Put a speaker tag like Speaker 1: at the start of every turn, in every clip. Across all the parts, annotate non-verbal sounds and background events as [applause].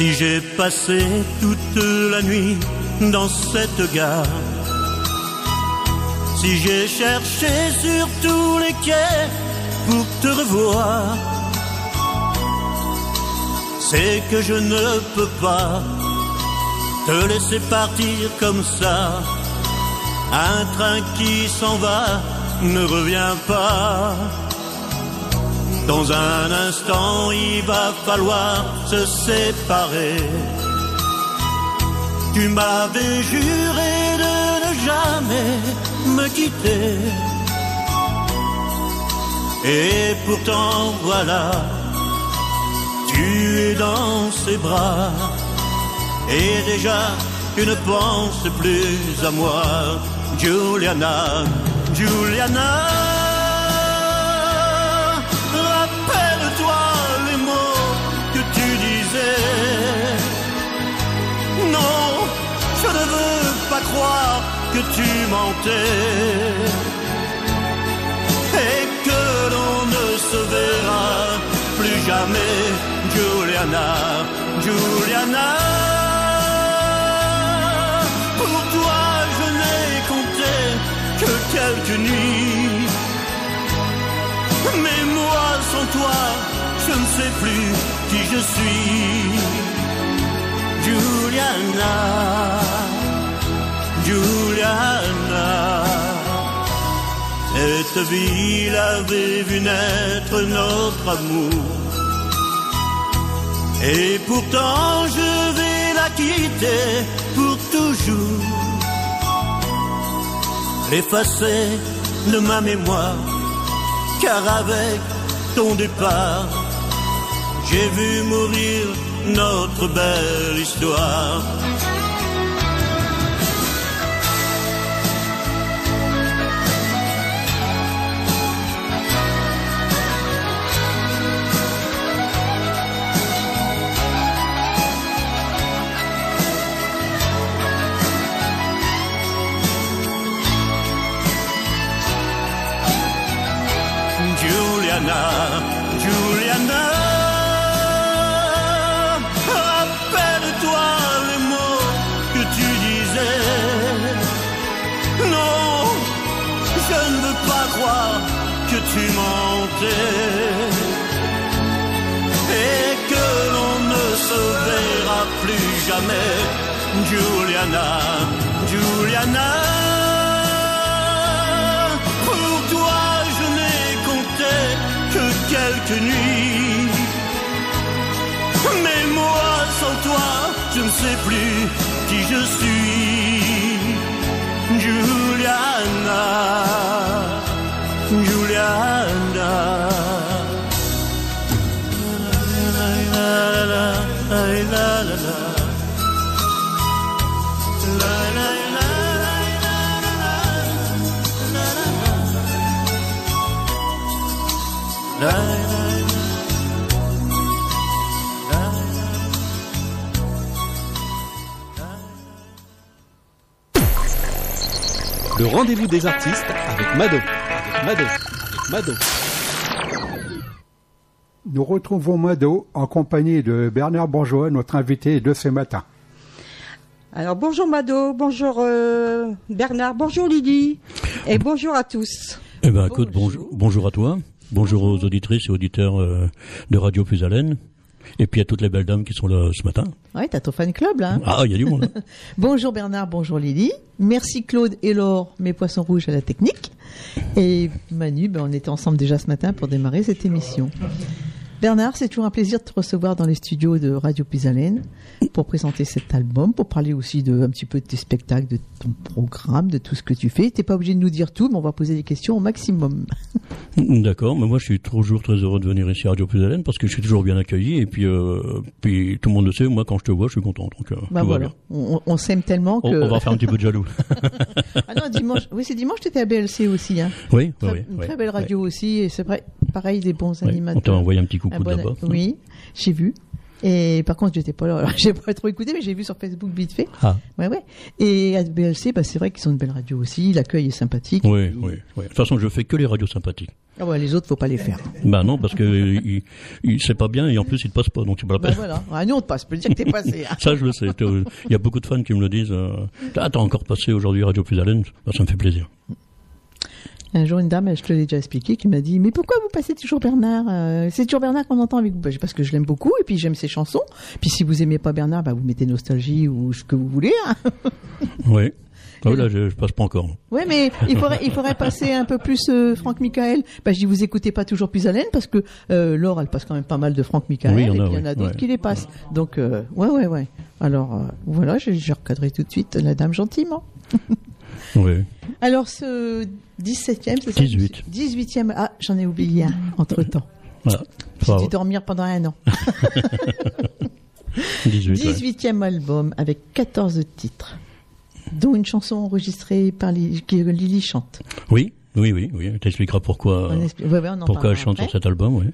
Speaker 1: Si j'ai passé toute la nuit dans cette gare, si j'ai cherché sur tous les quais pour te revoir, c'est que je ne peux pas te laisser partir comme ça. Un train qui s'en va ne revient pas. Dans un instant, il va falloir se séparer. Tu m'avais juré de ne jamais me quitter. Et pourtant, voilà, tu es dans ses bras. Et déjà, tu ne penses plus à moi, Juliana, Juliana. Croire que tu mentais. Et que l'on ne se verra plus jamais, Juliana, Juliana. Pour toi, je n'ai compté que quelques nuits. Mais moi, sans toi, je ne sais plus qui je suis. Juliana, Juliana. Cette ville avait vu naître notre amour. Et pourtant je vais la quitter pour toujours. L'effacer de ma mémoire, car avec ton départ, j'ai vu mourir notre belle histoire. Et que l'on ne se verra plus jamais. Juliana, Juliana. Pour toi, je n'ai compté que quelques nuits. Mais moi, sans toi, je ne sais plus qui je suis. Juliana, Juliana.
Speaker 2: Le rendez-vous des artistes avec Mado. Avec Mado. Avec Mado.
Speaker 3: Nous retrouvons Mado en compagnie de Bernard Bourgeois, notre invité de ce matin.
Speaker 4: Alors bonjour Mado, bonjour euh, Bernard, bonjour Lydie et bonjour à tous.
Speaker 5: Eh ben, écoute, bonjour, bonjour à toi. Bonjour aux auditrices et auditeurs euh, de Radio Puisalène. Et puis à toutes les belles dames qui sont là ce matin.
Speaker 6: Ouais, t'as ton fan club là. hein.
Speaker 5: Ah, il y a du monde. [laughs]
Speaker 6: bonjour Bernard, bonjour Lydie. Merci Claude et Laure, mes poissons rouges à la technique. Et Manu, ben, on était ensemble déjà ce matin pour démarrer cette émission. Bernard, c'est toujours un plaisir de te recevoir dans les studios de Radio Pisalène pour présenter cet album, pour parler aussi de un petit peu de tes spectacles, de ton programme, de tout ce que tu fais. T'es pas obligé de nous dire tout, mais on va poser des questions au maximum. [laughs]
Speaker 5: D'accord, mais moi je suis toujours très heureux de venir ici à Radio Puisalène parce que je suis toujours bien accueilli et puis, euh, puis tout le monde le sait, moi quand je te vois je suis content. Donc, euh,
Speaker 6: Bah voilà, on, on s'aime tellement que.
Speaker 5: On, on va faire un petit peu de jaloux. [laughs]
Speaker 6: Ah non, dimanche. Oui, c'est dimanche. T'étais à BLC aussi, hein.
Speaker 5: oui, oui,
Speaker 6: Très-
Speaker 5: oui.
Speaker 6: une
Speaker 5: oui.
Speaker 6: très belle radio aussi, et c'est vrai, pareil, des bons animateurs.
Speaker 5: On t'a envoyé un petit coucou
Speaker 6: Bon-
Speaker 5: de là-bas.
Speaker 6: Oui, j'ai vu. Et par contre, j'étais pas là, alors [laughs] j'ai pas trop écouté, mais j'ai vu sur Facebook vite fait.
Speaker 5: Ah,
Speaker 6: Ouais, ouais. Et à BLC, bah, c'est vrai qu'ils sont une belle radio aussi. L'accueil est sympathique.
Speaker 5: oui, oui, oui. De toute façon, je fais que les radios sympathiques.
Speaker 6: Ah ouais, les autres, faut pas les faire.
Speaker 5: Bah non, parce que il, il- c'est pas bien et en plus, il te passe pas, donc la
Speaker 6: Bah
Speaker 5: peine.
Speaker 6: voilà. Ah, nous, on te passe. Je peux dire que t'es passé. hein. [laughs]
Speaker 5: Ça, je le sais. Il y a beaucoup de fans qui me le disent. euh, ah, t'as encore passé aujourd'hui Radio Plus Haleine? Bah, Ça me fait plaisir.
Speaker 6: Un jour, une dame, je te l'ai déjà expliqué, qui m'a dit, mais pourquoi vous passez toujours Bernard Euh, C'est toujours Bernard qu'on entend avec vous? Bah, parce que je l'aime beaucoup et puis j'aime ses chansons. Puis si vous aimez pas Bernard, bah, vous mettez nostalgie ou ce que vous voulez. Hein. [laughs]
Speaker 5: Oui. Ah là, je, je passe pas encore.
Speaker 6: Ouais, mais il faudrait, il faudrait passer un peu plus euh, Franck Michael. Bah, je dis, vous écoutez pas toujours plus Haleine parce que euh, Laure, elle passe quand même pas mal de Franck Michael
Speaker 5: Oui, il y en
Speaker 6: et puis il y en
Speaker 5: oui.
Speaker 6: a d'autres
Speaker 5: Ouais.
Speaker 6: qui les passent. Donc, euh, ouais, ouais, ouais. Alors, voilà, j'ai recadré tout de suite la dame gentiment. [laughs]
Speaker 5: Oui.
Speaker 6: Alors, ce 17e, c'est ça
Speaker 5: 18.
Speaker 6: 18e, ah, j'en ai oublié un, entre-temps.
Speaker 5: Voilà.
Speaker 6: J'ai dû dormir pendant un an. [laughs]
Speaker 5: 18. ouais.
Speaker 6: 18e album avec 14 titres, dont une chanson enregistrée par Lily, que Lily chante.
Speaker 5: Oui, oui, oui, oui. T'expliqueras pourquoi,
Speaker 6: On expli- ouais, ouais, on en
Speaker 5: pourquoi elle chante sur cet album, oui.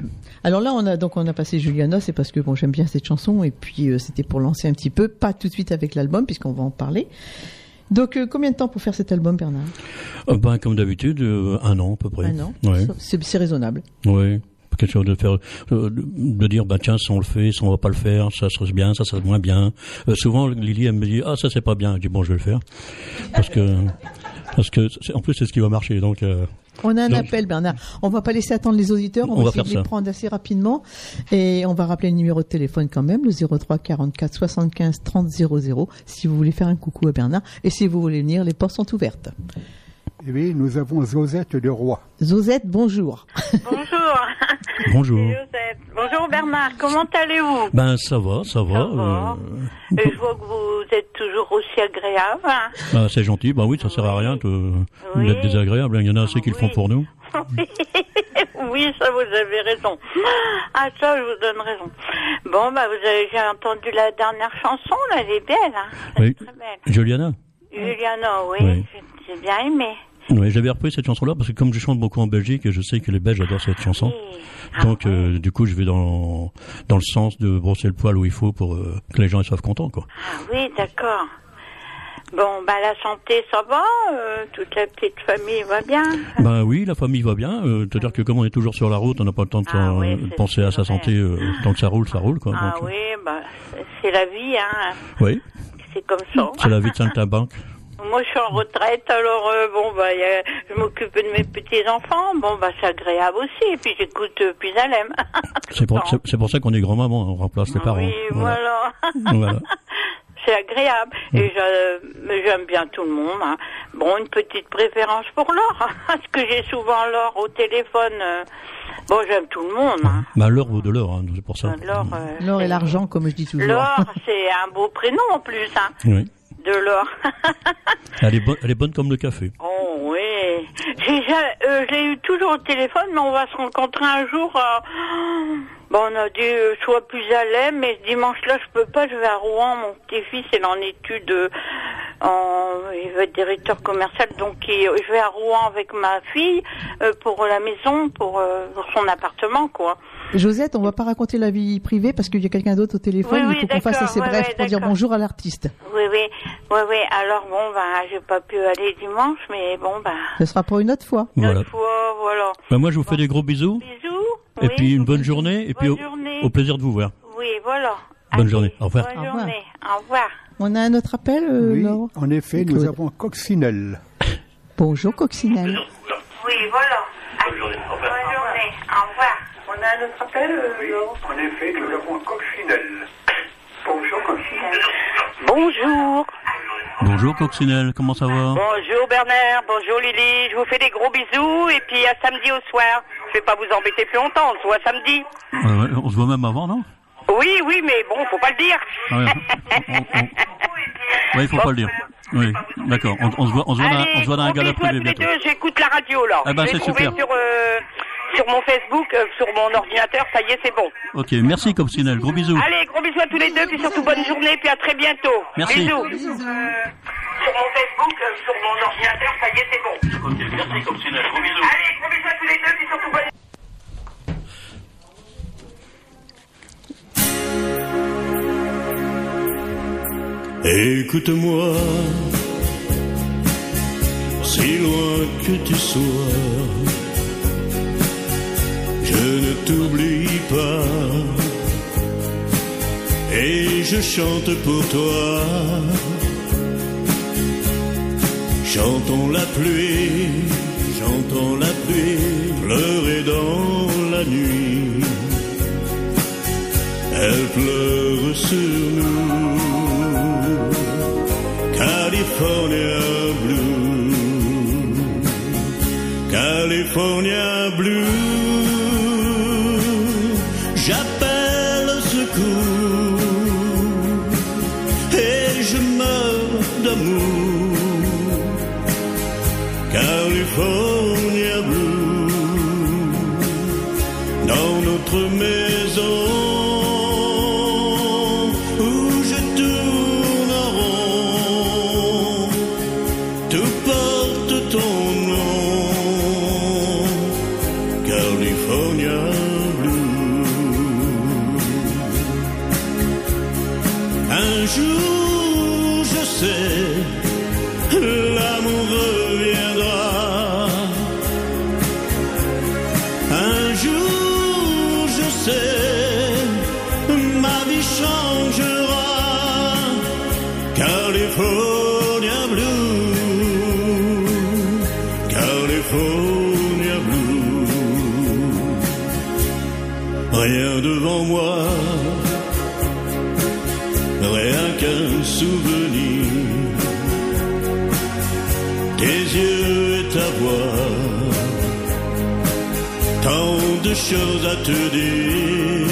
Speaker 6: Alors là, on a donc on a passé Juliana, c'est parce que bon, j'aime bien cette chanson et puis euh, c'était pour lancer un petit peu, pas tout de suite avec l'album puisqu'on va en parler. Donc euh, combien de temps pour faire cet album, Bernard
Speaker 5: Euh, ben, comme d'habitude, euh, un an à peu près.
Speaker 6: Un an.
Speaker 5: Oui,
Speaker 6: C'est raisonnable.
Speaker 5: oui. Quelque chose de faire, de, dire, bah tiens, ça on le fait, ça on va pas le faire, ça serait bien, ça serait moins bien. Souvent, Lily, elle me dit, ah ça c'est pas bien. Je dis bon, je vais le faire, parce que, parce que, en plus c'est ce qui va marcher. Donc,
Speaker 6: On a un
Speaker 5: Donc-
Speaker 6: appel, Bernard. On va pas laisser attendre les auditeurs. On,
Speaker 5: On va
Speaker 6: essayer
Speaker 5: faire
Speaker 6: de les
Speaker 5: ça.
Speaker 6: prendre assez rapidement. Et on va rappeler le numéro de téléphone quand même, le 03 44 75 30 00, si vous voulez faire un coucou à Bernard. Et si vous voulez venir, les portes sont ouvertes.
Speaker 3: Eh oui, nous avons Zosette de Roi.
Speaker 6: Zozette, bonjour.
Speaker 7: Bonjour.
Speaker 5: bonjour. [laughs]
Speaker 7: Bonjour Bernard, comment allez-vous?
Speaker 5: Ben ça va, ça va.
Speaker 7: Ça va.
Speaker 5: euh,
Speaker 7: Et Je vois que vous êtes toujours aussi agréable. hein.
Speaker 5: bah, c'est gentil. Ben oui, ça sert à rien de-
Speaker 7: Oui.
Speaker 5: d'être désagréable. Il y en a assez qui le font
Speaker 7: Oui.
Speaker 5: pour nous. [laughs]
Speaker 7: oui, ça vous avez raison. Ah ça, je vous donne raison. Bon, bah vous avez j'ai entendu la dernière chanson, là, elle est belle. Hein.
Speaker 5: Oui.
Speaker 7: très belle.
Speaker 5: Juliana.
Speaker 7: Juliana, oui,
Speaker 5: Oui.
Speaker 7: j'ai bien aimé.
Speaker 5: Oui, j'avais repris cette chanson-là parce que comme je chante beaucoup en Belgique, je sais que les Belges adorent cette chanson. Donc euh, du coup, je vais dans dans le sens de brosser le poil où il faut pour euh, que les gens ils soient contents, quoi.
Speaker 7: Ah oui, d'accord. Bon, bah la santé, ça va euh, Toute la petite famille va bien
Speaker 5: Ben oui, la famille va bien. Euh, C'est-à-dire que comme on est toujours sur la route, on n'a pas le temps de
Speaker 7: Ah oui,
Speaker 5: de penser à sa santé. euh, tant que ça roule, ça roule, quoi.
Speaker 7: Ah
Speaker 5: Donc,
Speaker 7: oui, bah c'est la vie, hein.
Speaker 5: oui,
Speaker 7: C'est comme ça.
Speaker 5: c'est la vie de Saint-Banque.
Speaker 7: Moi, je suis en retraite, alors euh, bon, bah, je m'occupe de mes petits enfants. Bon, bah, c'est agréable aussi. Et puis j'écoute euh, puis Alem. [laughs]
Speaker 5: C'est pour, c'est- pour ça qu'on est grand-maman, on remplace les parents.
Speaker 7: Oui, voilà.
Speaker 5: Voilà. [laughs]
Speaker 7: c'est agréable. Et j'aime bien tout le monde. hein. Bon, une petite préférence pour Laure, [laughs] parce que j'ai souvent Laure au téléphone. euh, Bon, j'aime tout le monde. Hein.
Speaker 5: Bah l'heure vaut de hein, c'est pour ça.
Speaker 7: Laure, euh,
Speaker 6: L'or et l'argent, comme je dis toujours.
Speaker 7: Laure, c'est un beau prénom en plus, hein,
Speaker 5: Oui.
Speaker 7: De Laure. [laughs]
Speaker 5: Elle est, bonne, elle est bonne comme le café.
Speaker 7: Oh oui. J'ai ja- euh, eu toujours au téléphone, mais on va se rencontrer un jour. euh, Bon, on a dit euh, soit plus à l'aime, mais ce dimanche-là, je peux pas. Je vais à Rouen. Mon petit-fils est en études. euh, en, il va être directeur commercial, donc il- je vais à Rouen avec ma fille pour la maison, pour, pour son appartement, quoi.
Speaker 6: Josette, on va pas raconter la vie privée parce qu'il y a quelqu'un d'autre au téléphone.
Speaker 7: Oui, oui,
Speaker 6: il faut qu'on fasse assez bref pour dire bonjour à l'artiste.
Speaker 7: Oui, oui, oui, oui. Alors bon, bah, j'ai pas pu aller dimanche, mais bon, bah,
Speaker 6: Ce sera pour une autre fois.
Speaker 7: une
Speaker 5: Voilà.
Speaker 7: autre fois, voilà.
Speaker 5: Bah, moi, je vous fais des gros bisous.
Speaker 7: Bisous.
Speaker 5: Et
Speaker 7: oui.
Speaker 5: puis une bonne journée. Et puis
Speaker 7: Bonne
Speaker 5: au,
Speaker 7: journée.
Speaker 5: au plaisir de vous voir.
Speaker 7: Oui, voilà.
Speaker 5: Bonne
Speaker 7: Allez,
Speaker 5: journée. Au revoir.
Speaker 7: Bonne
Speaker 6: Au revoir.
Speaker 7: journée. Au revoir.
Speaker 6: On a un autre appel, euh,
Speaker 3: oui,
Speaker 6: Laure
Speaker 3: en effet, nous
Speaker 6: Claude.
Speaker 3: avons Coccinelle.
Speaker 6: Bonjour, Coccinelle.
Speaker 7: Oui, voilà. Bonne journée. Bonne journée. Au revoir. A un autre appel, euh,
Speaker 3: En effet, nous avons Coccinelle.
Speaker 7: Bonjour, Coccinelle. Bonjour.
Speaker 5: Bonjour Coccinelle, comment ça va
Speaker 7: Bonjour Bernard, bonjour Lily, je vous fais des gros bisous et puis à samedi au soir. Je vais pas vous embêter plus longtemps, on se voit samedi.
Speaker 5: On se voit même avant, non
Speaker 7: Oui, oui, mais bon, faut pas le dire.
Speaker 5: Ah ouais, on- [laughs] on- Ouais, il faut pas le dire. Oui, d'accord. On, on se voit, on se voit, dans,
Speaker 7: Allez,
Speaker 5: on se voit dans un gala privé bientôt.
Speaker 7: j'écoute la radio là.
Speaker 5: Ah bah,
Speaker 7: je trouvé
Speaker 5: super.
Speaker 7: sur, euh, sur mon Facebook, euh, sur mon ordinateur, ça y est, c'est bon.
Speaker 5: Ok, merci Coccinelle, gros bisous.
Speaker 7: Allez, gros bisous à tous les deux, puis surtout bonne journée, puis à très bientôt.
Speaker 5: Merci.
Speaker 7: Bisous. Euh, sur mon Facebook, euh, sur mon ordinateur, ça y est, c'est bon.
Speaker 5: Ok, merci Coccinelle, gros bisous.
Speaker 7: Allez, gros bisous à tous les deux, puis surtout bonne
Speaker 1: Écoute-moi, si loin que tu sois, je ne t'oublie pas. Et je chante pour toi. Chantons la pluie, chantons la pluie, pleurer dans la nuit. Elle pleure sur nous. California Blue. California Blue. J'appelle choses à te dire.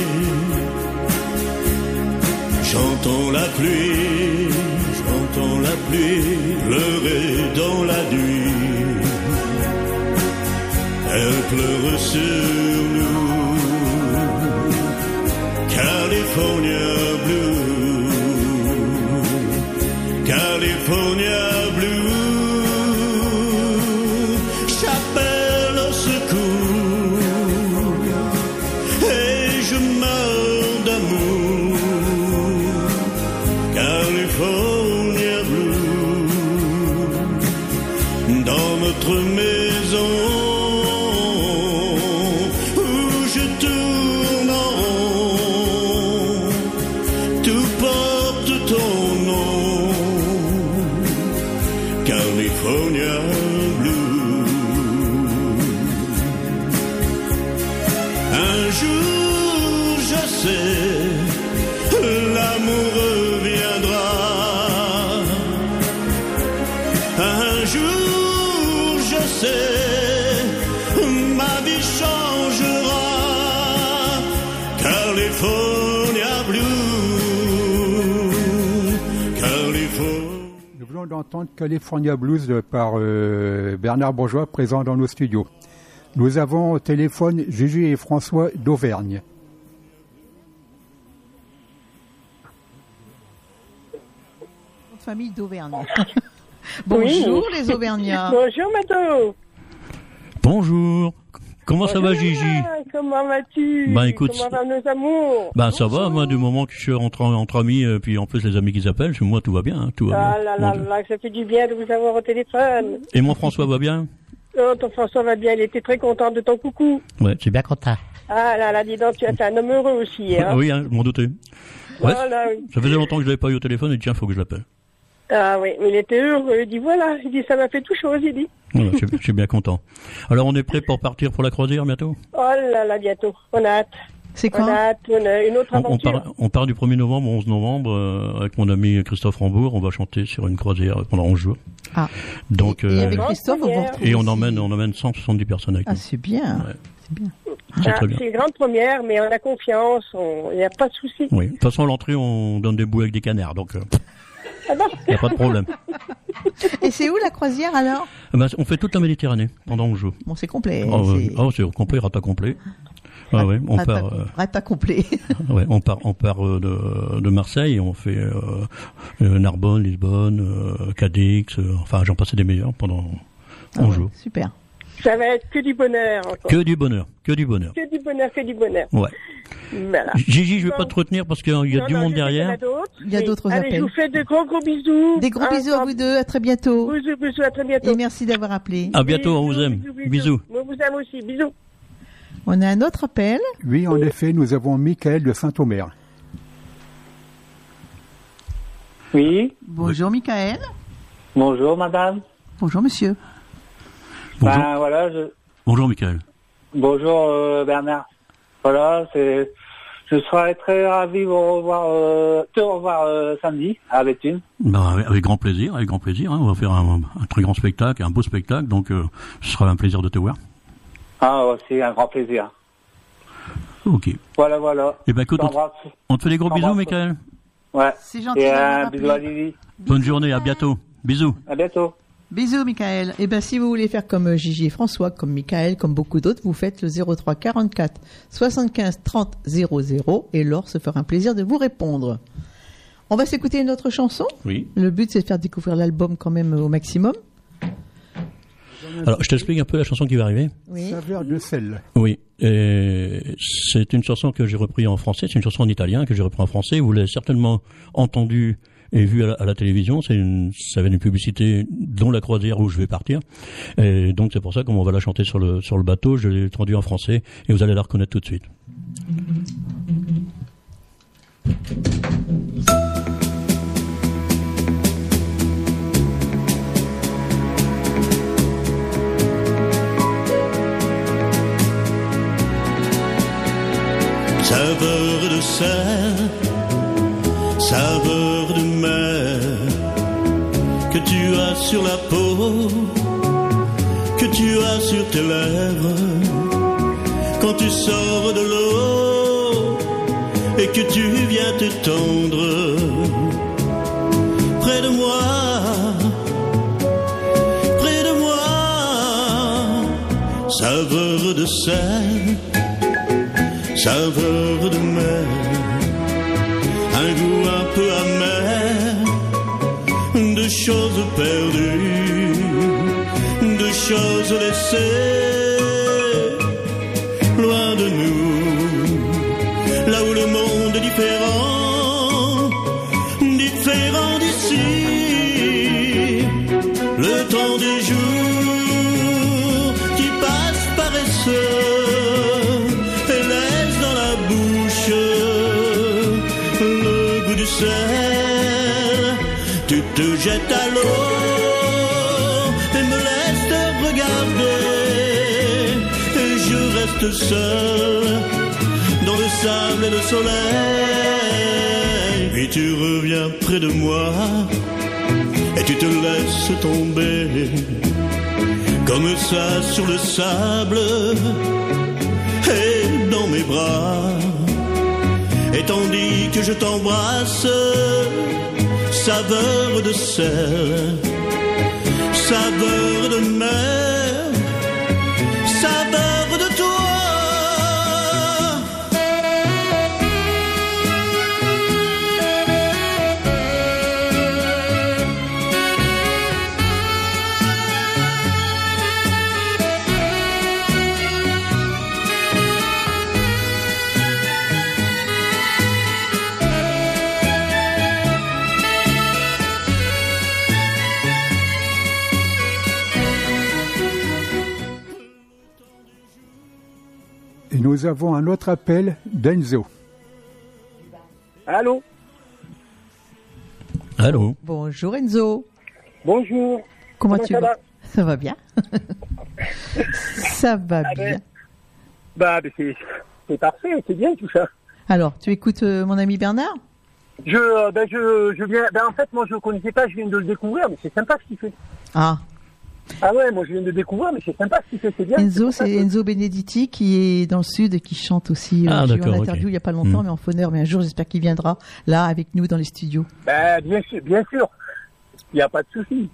Speaker 1: Chantons la pluie, chantons la pluie, pleurer dans la nuit. Elle pleure sur California Blue, California.
Speaker 3: Nous venons d'entendre California Blues par euh, Bernard Bourgeois, présent dans nos studios. Nous avons au téléphone Gigi et François d'Auvergne.
Speaker 6: Famille d'Auvergne. [laughs] Bonjour les Auvergnats.
Speaker 8: Bonjour Mato.
Speaker 5: Bonjour. Comment ça va, Gigi?
Speaker 8: Nana. Comment vas-tu?
Speaker 5: Bah, écoute,
Speaker 8: Comment va nos amours?
Speaker 5: Ben ça va, moi du moment que je suis entre, entre amis, euh, puis en plus les amis qui s'appellent, moi tout va bien, hein, tout va
Speaker 8: Ah
Speaker 5: bien.
Speaker 8: là là là, ça fait du bien de vous avoir au téléphone.
Speaker 5: Et mon François va bien?
Speaker 8: Oh, ton François va bien, il était très content de ton coucou.
Speaker 5: Ouais, c'est bien content.
Speaker 8: Ah là là, dis donc, tu as fait un homme heureux aussi. Hein.
Speaker 5: Ah oui, hein, je m'en doutais. Ouais,
Speaker 8: Voilà, oui.
Speaker 5: ça faisait longtemps que je l'avais pas eu au téléphone et tiens, faut que je l'appelle.
Speaker 8: Ah oui, mais il était heureux. Il dit voilà, il dit ça m'a fait tout chose, il dit.
Speaker 5: Voilà, je, suis- je suis bien content. Alors on est prêt pour partir pour la croisière bientôt?
Speaker 8: Oh là là, bientôt. On a hâte.
Speaker 6: C'est
Speaker 8: On
Speaker 6: quand?
Speaker 8: a hâte, on a une autre
Speaker 5: on, on
Speaker 8: aventure.
Speaker 5: part, on part du 1er novembre au 11 novembre euh, avec mon ami Christophe Rambourg. On va chanter sur une croisière pendant 11 jours.
Speaker 6: Ah.
Speaker 5: Donc,
Speaker 6: Et
Speaker 5: euh,
Speaker 6: avec Christophe, on
Speaker 5: et on emmène, on emmène 170 personnes avec
Speaker 6: Ah,
Speaker 5: nous.
Speaker 6: c'est bien.
Speaker 5: Ouais.
Speaker 6: C'est bien.
Speaker 5: C'est
Speaker 8: Ah,
Speaker 5: très bien.
Speaker 8: c'est une grande première, mais on a confiance, on- il n'y a pas de souci.
Speaker 5: Oui. De toute façon, à l'entrée, on donne des bouts avec des canards, donc il
Speaker 8: Ah
Speaker 5: n'y a pas de problème.
Speaker 6: Et c'est où la croisière alors?
Speaker 5: Eh ben, on fait toute la Méditerranée pendant 11 jours.
Speaker 6: Bon, c'est complet.
Speaker 5: Oh,
Speaker 6: c'est-
Speaker 5: Oh, complet, rata complet. Ah ouais, on euh,
Speaker 6: Rata complet.
Speaker 5: ouais, on part, on part euh, de, de Marseille, on fait euh, Narbonne, Lisbonne, Cadix, enfin j'en passais des meilleurs pendant 11
Speaker 6: Ah ouais,
Speaker 5: jours.
Speaker 6: Super.
Speaker 8: Ça va être que du bonheur encore.
Speaker 5: Que du bonheur, que du bonheur.
Speaker 8: Que du bonheur, que du bonheur.
Speaker 5: Ouais.
Speaker 8: Voilà.
Speaker 5: Gigi, je vais pas te retenir parce qu'il y a
Speaker 8: Non,
Speaker 5: du
Speaker 8: non,
Speaker 5: monde derrière.
Speaker 6: Il y a d'autres
Speaker 8: allez,
Speaker 6: appels.
Speaker 8: je vous fais de gros gros bisous.
Speaker 6: Des gros
Speaker 8: Ah,
Speaker 6: bisous à vous deux, à très bientôt.
Speaker 8: Bisous, bisous, à très bientôt.
Speaker 6: Et merci d'avoir appelé.
Speaker 5: À bientôt, on vous aime. Bisous.
Speaker 8: On vous aime aussi, bisous.
Speaker 6: On a un autre appel.
Speaker 3: Oui, en effet, nous avons Michael de Saint-Omer.
Speaker 9: Oui,
Speaker 6: Bonjour Michael.
Speaker 9: bonjour madame.
Speaker 6: Bonjour monsieur.
Speaker 5: Bonjour,
Speaker 9: Ben voilà, je...
Speaker 5: Bonjour Michael.
Speaker 9: bonjour euh, Bernard. Voilà, c'est je serais très ravi de vous revoir, euh, te revoir euh, samedi à Béthune.
Speaker 5: Bah, avec, avec grand plaisir, avec grand plaisir. hein. On va faire un, un très grand spectacle, un beau spectacle, donc euh, ce sera un plaisir de te voir.
Speaker 9: Ah, ouais, c'est un grand plaisir.
Speaker 5: Ok.
Speaker 9: Voilà, voilà.
Speaker 5: Eh ben écoute, on, te fait des gros bisous. Michael.
Speaker 9: Ouais.
Speaker 6: C'est gentil
Speaker 9: Et un bisou à. Lily.
Speaker 5: Bonne journée, à bientôt. Bisous.
Speaker 9: À bientôt.
Speaker 6: Bisous Michael. Et ben si vous voulez faire comme euh, Gigi et François, comme Michael, comme beaucoup d'autres, vous faites le 03 44 75 30 00 et Laure se fera un plaisir de vous répondre. On va s'écouter une autre chanson?
Speaker 5: Oui.
Speaker 6: Le but c'est de faire découvrir l'album quand même au maximum.
Speaker 5: Alors, je t'explique un peu la chanson qui va arriver.
Speaker 6: Oui.
Speaker 3: Saveur de sel.
Speaker 5: Oui, c'est une chanson que j'ai repris en français, c'est une chanson en italien que j'ai repris en français. Vous l'avez certainement entendue et vue à la, télévision. C'est une, ça vient d'une publicité dont la croisière où je vais partir. Et donc c'est pour ça, comme on va la chanter sur le sur le bateau, je l'ai traduit en français et vous allez la reconnaître tout de suite.
Speaker 1: saveur de sel, saveur de que tu as sur la peau, que tu as sur tes lèvres. Quand tu sors de l'eau et que tu viens te tendre près de moi, près de moi, saveur de sel saveur de mer, choses perdues, de choses laissées Tu te jettes à l'eau et me laisses te regarder. Et je reste seul dans le sable et le soleil. Puis tu reviens près de moi et tu te laisses tomber comme ça sur le sable et dans mes bras. Et tandis que je t'embrasse, saveur de sel, saveur de mer,
Speaker 3: avons un autre appel d'Enzo.
Speaker 9: Allô
Speaker 5: Allô
Speaker 6: Bonjour Enzo.
Speaker 9: Bonjour.
Speaker 6: Comment,
Speaker 9: Comment
Speaker 6: tu
Speaker 9: ça
Speaker 6: vas
Speaker 9: va
Speaker 6: Ça va bien. ça va
Speaker 9: Ah
Speaker 6: bien.
Speaker 9: ben, Bah, mais c'est parfait, c'est bien tout ça.
Speaker 6: Alors, tu écoutes euh, mon ami Bernard?
Speaker 9: Je, euh, ben, je, je viens, ben, en fait, moi, je le connaissais pas, je viens de le découvrir, mais c'est sympa ce qu'il fait.
Speaker 6: Ah,
Speaker 9: Ah ouais, moi, je viens de le découvrir, mais c'est sympa ce qu'il fait, c'est bien.
Speaker 6: Enzo, c'est Enzo Benedetti qui est dans le sud et qui chante aussi. euh,
Speaker 5: Ah,
Speaker 6: J'ai eu
Speaker 5: ok.
Speaker 6: interview il n'y a pas longtemps,
Speaker 5: Hmm.
Speaker 6: mais en fauneur. Mais un jour, j'espère qu'il viendra là avec nous dans les studios.
Speaker 9: Ben, bien sûr, bien sûr. Il n'y a pas de souci.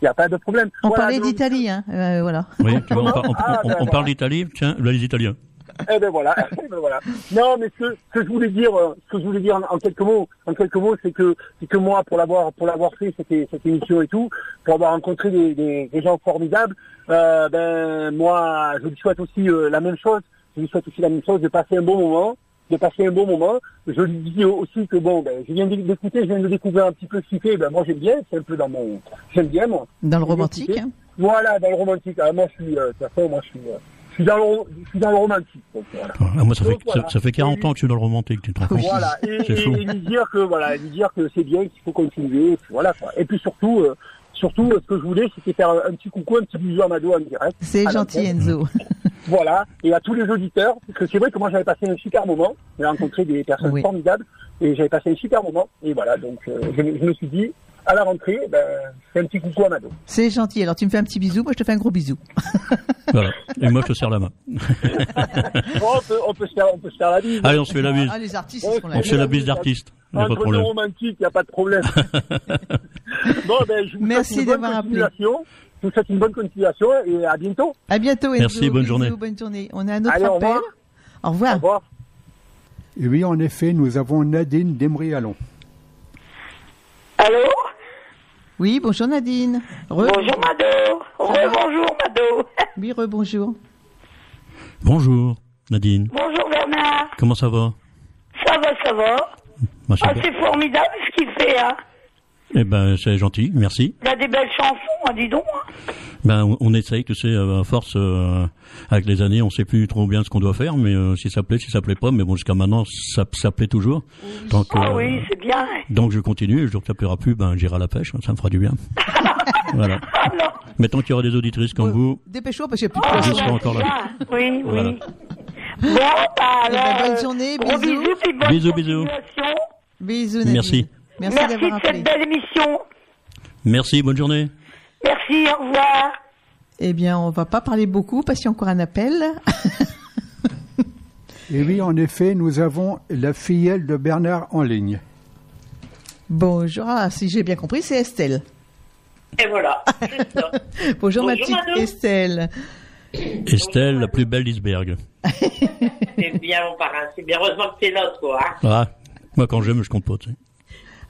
Speaker 9: Il n'y a pas de problème.
Speaker 6: On
Speaker 9: Voilà,
Speaker 6: parlait
Speaker 9: donc-
Speaker 6: d'Italie, hein. euh, voilà.
Speaker 5: Oui, tu vois, on, par- on-
Speaker 9: Ah,
Speaker 5: on-
Speaker 9: ben,
Speaker 5: on
Speaker 9: voilà.
Speaker 5: parle d'Italie, tiens, là les Italiens.
Speaker 9: Eh ben voilà, eh ben voilà. Non, mais ce, ce que je voulais dire, euh, ce que je voulais dire en, en quelques mots, en quelques mots, c'est que c'est que moi, pour l'avoir pour l'avoir fait cette, cette émission et tout, pour avoir rencontré des, des, des gens formidables, euh, ben moi, je lui souhaite aussi euh, la même chose. je lui souhaite aussi la même chose, de passer un bon moment, de passer un bon moment. Je lui dis aussi que bon, ben, je viens d'écouter, je viens de découvrir un petit peu ce qu'il fait. Ben, moi, j'aime bien, c'est un peu dans mon, j'aime bien, moi.
Speaker 6: Dans le romantique. Hein.
Speaker 9: Voilà, dans le romantique. Ah, moi, je suis, euh, de toute façon, moi, je suis, euh, suis dans le, je suis dans le romantique. Donc, voilà.
Speaker 5: Ah, moi, ça,
Speaker 9: Donc,
Speaker 5: fait, ça-
Speaker 9: voilà.
Speaker 5: ça, fait 40 ans que je suis dans le romantique, tu te rends compte
Speaker 9: Voilà, et, et- et lui dire que voilà, lui dire que c'est bien, qu'il faut continuer, et puis voilà quoi. Et puis surtout, euh, surtout, euh, ce que je voulais, c'était faire un, petit coucou, un petit bisou à Mado en direct.
Speaker 6: C'est gentil. Enzo. [laughs]
Speaker 9: Voilà, et à tous les auditeurs, parce que c'est vrai que moi j'avais passé un super moment, j'ai rencontré des personnes
Speaker 6: Oui.
Speaker 9: formidables, et j'avais passé un super moment, et voilà, donc euh, je, me- je me suis dit, à la rentrée, ben, c'est un petit coucou à Mado.
Speaker 6: C'est gentil. Alors tu me fais un petit bisou, moi je te fais un gros bisou. [laughs]
Speaker 5: Voilà. Et moi, je te serre la main. [laughs]
Speaker 9: Bon, on, peut, on, peut se faire, on peut se faire la bise.
Speaker 5: Allez, on se fait la bise.
Speaker 6: Ah les artistes,
Speaker 5: On se fait la bise d'artiste.
Speaker 9: Entre deux romantiques, il n'y a pas de problème. [laughs] bon, ben, je vous
Speaker 6: Merci d'avoir appelé.
Speaker 9: Je vous souhaite une bonne continuation et à bientôt.
Speaker 6: À bientôt Enzo.
Speaker 5: Merci, bonne
Speaker 6: Bisous,
Speaker 5: journée.
Speaker 6: Bonne journée. On a un autre
Speaker 9: Allez, au
Speaker 6: appel.
Speaker 9: revoir.
Speaker 6: Au revoir.
Speaker 9: Au revoir.
Speaker 3: Et oui, en effet, nous avons Nadine Demrialon.
Speaker 7: Allô?
Speaker 6: Oui, bonjour Nadine. Re-
Speaker 7: Bonjour Mado. Rebonjour Mado. [laughs]
Speaker 6: Oui, rebonjour.
Speaker 5: Bonjour, Nadine.
Speaker 7: Bonjour Bernard.
Speaker 5: Comment ça va?
Speaker 7: Ça va, ça va. Ah, c'est formidable ce qu'il fait, hein.
Speaker 5: Eh ben, c'est gentil, merci.
Speaker 7: Il a des belles chansons, hein, dis donc. hein.
Speaker 5: Ben, on, on essaye, tu sais, euh, à force, euh, avec les années, on sait plus trop bien ce qu'on doit faire, mais euh, si ça plaît, si ça plaît pas, mais bon, jusqu'à maintenant, ça, ça plaît toujours. Donc,
Speaker 7: Ah
Speaker 5: euh,
Speaker 7: oui, c'est bien.
Speaker 5: donc je continue, et le jour que ça plaira plus, ben, j'irai à la pêche, ça me fera du bien. [laughs] voilà.
Speaker 7: Ah.
Speaker 5: Mais tant qu'il y aura des auditrices comme vous,
Speaker 6: Dépêche-toi parce qu'il n'y a plus de
Speaker 7: Oh.
Speaker 5: Je serai encore là.
Speaker 7: Oui,
Speaker 5: Voilà.
Speaker 7: oui. Bon, bah
Speaker 6: Eh ben,
Speaker 7: alors.
Speaker 6: bonne journée, bisous.
Speaker 7: bisous,
Speaker 5: Bisous, bisous.
Speaker 6: Bisous Nadine.
Speaker 5: Merci.
Speaker 6: Merci,
Speaker 7: Merci
Speaker 6: d'avoir
Speaker 7: de
Speaker 6: appelé.
Speaker 7: cette belle émission.
Speaker 5: merci, bonne journée.
Speaker 7: Merci, au revoir.
Speaker 6: Eh bien, on va pas parler beaucoup parce qu'il y a encore un appel. [laughs]
Speaker 3: Et oui, en effet, nous avons la filleule de Bernard en ligne.
Speaker 6: Bonjour, ah, si j'ai bien compris, c'est Estelle.
Speaker 10: Et voilà, ça. [laughs]
Speaker 6: Bonjour, ma
Speaker 10: Bonjour,
Speaker 6: petite. Estelle.
Speaker 5: Estelle, la plus belle d'Isberg.
Speaker 10: c'est bien mon parrain, c'est bien. Heureusement que t'es là, toi. Hein.
Speaker 5: Ah, moi quand j'aime, je compte pas, tu sais.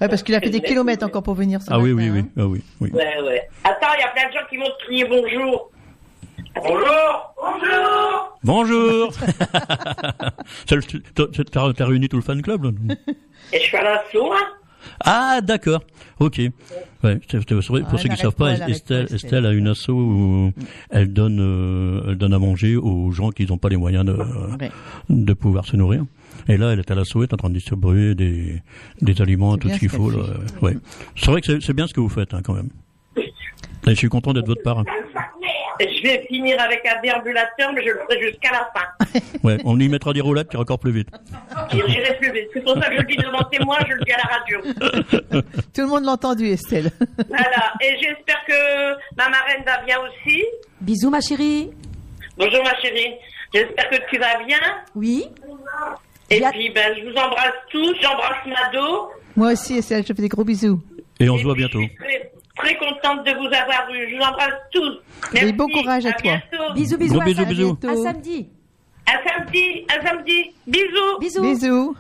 Speaker 6: Ouais, parce qu'il a fait des kilomètres encore pour venir ce
Speaker 5: Ah oui,
Speaker 6: matin,
Speaker 5: oui, oui,
Speaker 6: hein.
Speaker 5: ah oui, oui.
Speaker 10: Ouais, ouais. Attends, il y a plein de gens qui vont te crier bonjour. Bonjour Bonjour
Speaker 5: Bonjour [laughs] T'as t'as réuni tout le fan club là [laughs]
Speaker 10: Et je suis à l'assaut, hein
Speaker 5: Ah, d'accord. Ok. Ouais,
Speaker 6: Ah,
Speaker 5: pour ceux qui
Speaker 6: elle
Speaker 5: savent pas, Estelle,
Speaker 6: Estelle.
Speaker 5: Estelle a une asso où elle donne, euh, elle donne à manger aux gens qui n'ont pas les moyens de,
Speaker 6: Ouais.
Speaker 5: de pouvoir se nourrir. Et là, elle est à elle est en train de distribuer des, des aliments, tout ce qu'il faut. Là. Ouais. C'est vrai que c'est- c'est bien ce que vous faites, hein, quand même. Et je suis content d'être votre.
Speaker 10: Et Je vais finir avec un déambulateur, mais je le ferai jusqu'à la fin. [laughs]
Speaker 5: Ouais, on y mettra des roulettes qui ira encore plus vite.
Speaker 10: J'irai plus vite. C'est pour ça que je le dis devant témoin, je le dis à la radio. [laughs]
Speaker 6: Tout le monde l'a entendu, Estelle. [laughs]
Speaker 10: Voilà. Et j'espère que ma marraine va bien aussi.
Speaker 11: Bisous ma chérie.
Speaker 10: Bonjour ma chérie. J'espère que tu vas bien.
Speaker 11: Oui.
Speaker 10: Et puis, ben, je vous embrasse tous. J'embrasse Mado.
Speaker 6: Moi aussi, Estelle, je te fais des gros bisous.
Speaker 5: Et on
Speaker 10: Et
Speaker 5: se voit
Speaker 10: puis,
Speaker 5: bientôt.
Speaker 10: Je suis très, très contente de vous avoir eu. Je vous embrasse tous.
Speaker 6: Et
Speaker 10: Merci.
Speaker 6: bon courage à toi.
Speaker 10: bientôt.
Speaker 11: Bisous, bisous.
Speaker 5: Gros
Speaker 11: à
Speaker 5: bisous, bisous.
Speaker 11: À samedi.
Speaker 10: À samedi. À samedi. Bisous.
Speaker 11: Bisous.
Speaker 6: Bisous.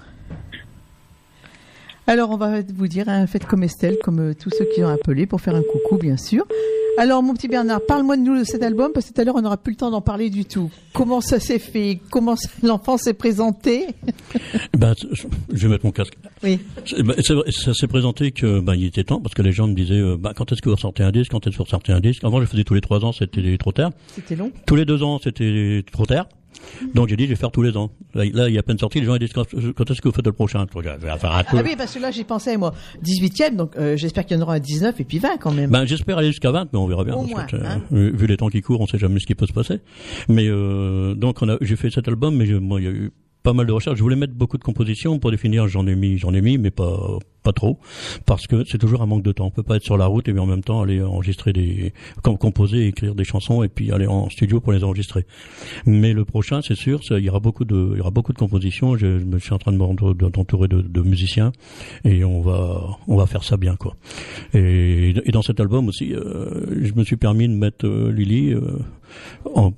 Speaker 6: Alors, on va vous dire, hein, faites comme Estelle, comme euh, tous ceux qui ont appelé pour faire un coucou, bien sûr. Alors, mon petit Bernard, parle-moi de nous de cet album, parce que tout à l'heure, on n'aura plus le temps d'en parler du tout. Comment ça s'est fait? Comment [laughs] l'enfant s'est présenté?
Speaker 5: Ben, je vais mettre mon casque.
Speaker 6: Oui.
Speaker 5: Ben, ça s'est présenté que ben, il était temps parce que les gens me disaient euh, ben, quand est-ce que vous ressortez un disque, quand est-ce que vous ressortez un disque? Avant je faisais tous les trois ans, c'était trop tard.
Speaker 6: C'était long.
Speaker 5: Tous les deux ans, c'était trop tard. Donc j'ai dit je vais faire tous les ans. Là, là, il y a peine sorti, les gens ils disent quand, est-ce que vous faites le prochain Je vais faire un peu.
Speaker 6: Ah oui, parce que là, j'y pensais, moi. 18e, donc euh, j'espère qu'il y en aura un 19 et puis 20 quand même.
Speaker 5: Ben, j'espère aller jusqu'à 20, mais on verra bien.
Speaker 6: Au moins,
Speaker 5: que, euh,
Speaker 6: hein.
Speaker 5: vu vu les temps qui courent, on sait jamais ce qui peut se passer. Mais euh, donc, j'ai fait cet album, mais je- moi, il y a eu pas mal de recherches. Je voulais mettre beaucoup de compositions pour définir. J'en ai mis, j'en ai mis, mais pas pas trop, parce que c'est toujours un manque de temps. On peut pas être sur la route et puis en même temps aller enregistrer des, com- composer, écrire des chansons et puis aller en studio pour les enregistrer. Mais le prochain, c'est sûr, il y aura beaucoup de, il y aura beaucoup de compositions. Je, je suis en train de m'entour- d'entourer de, de musiciens et on va, on va faire ça bien, quoi. Et, et dans cet album aussi, euh, je me suis permis de mettre euh, Lily euh, en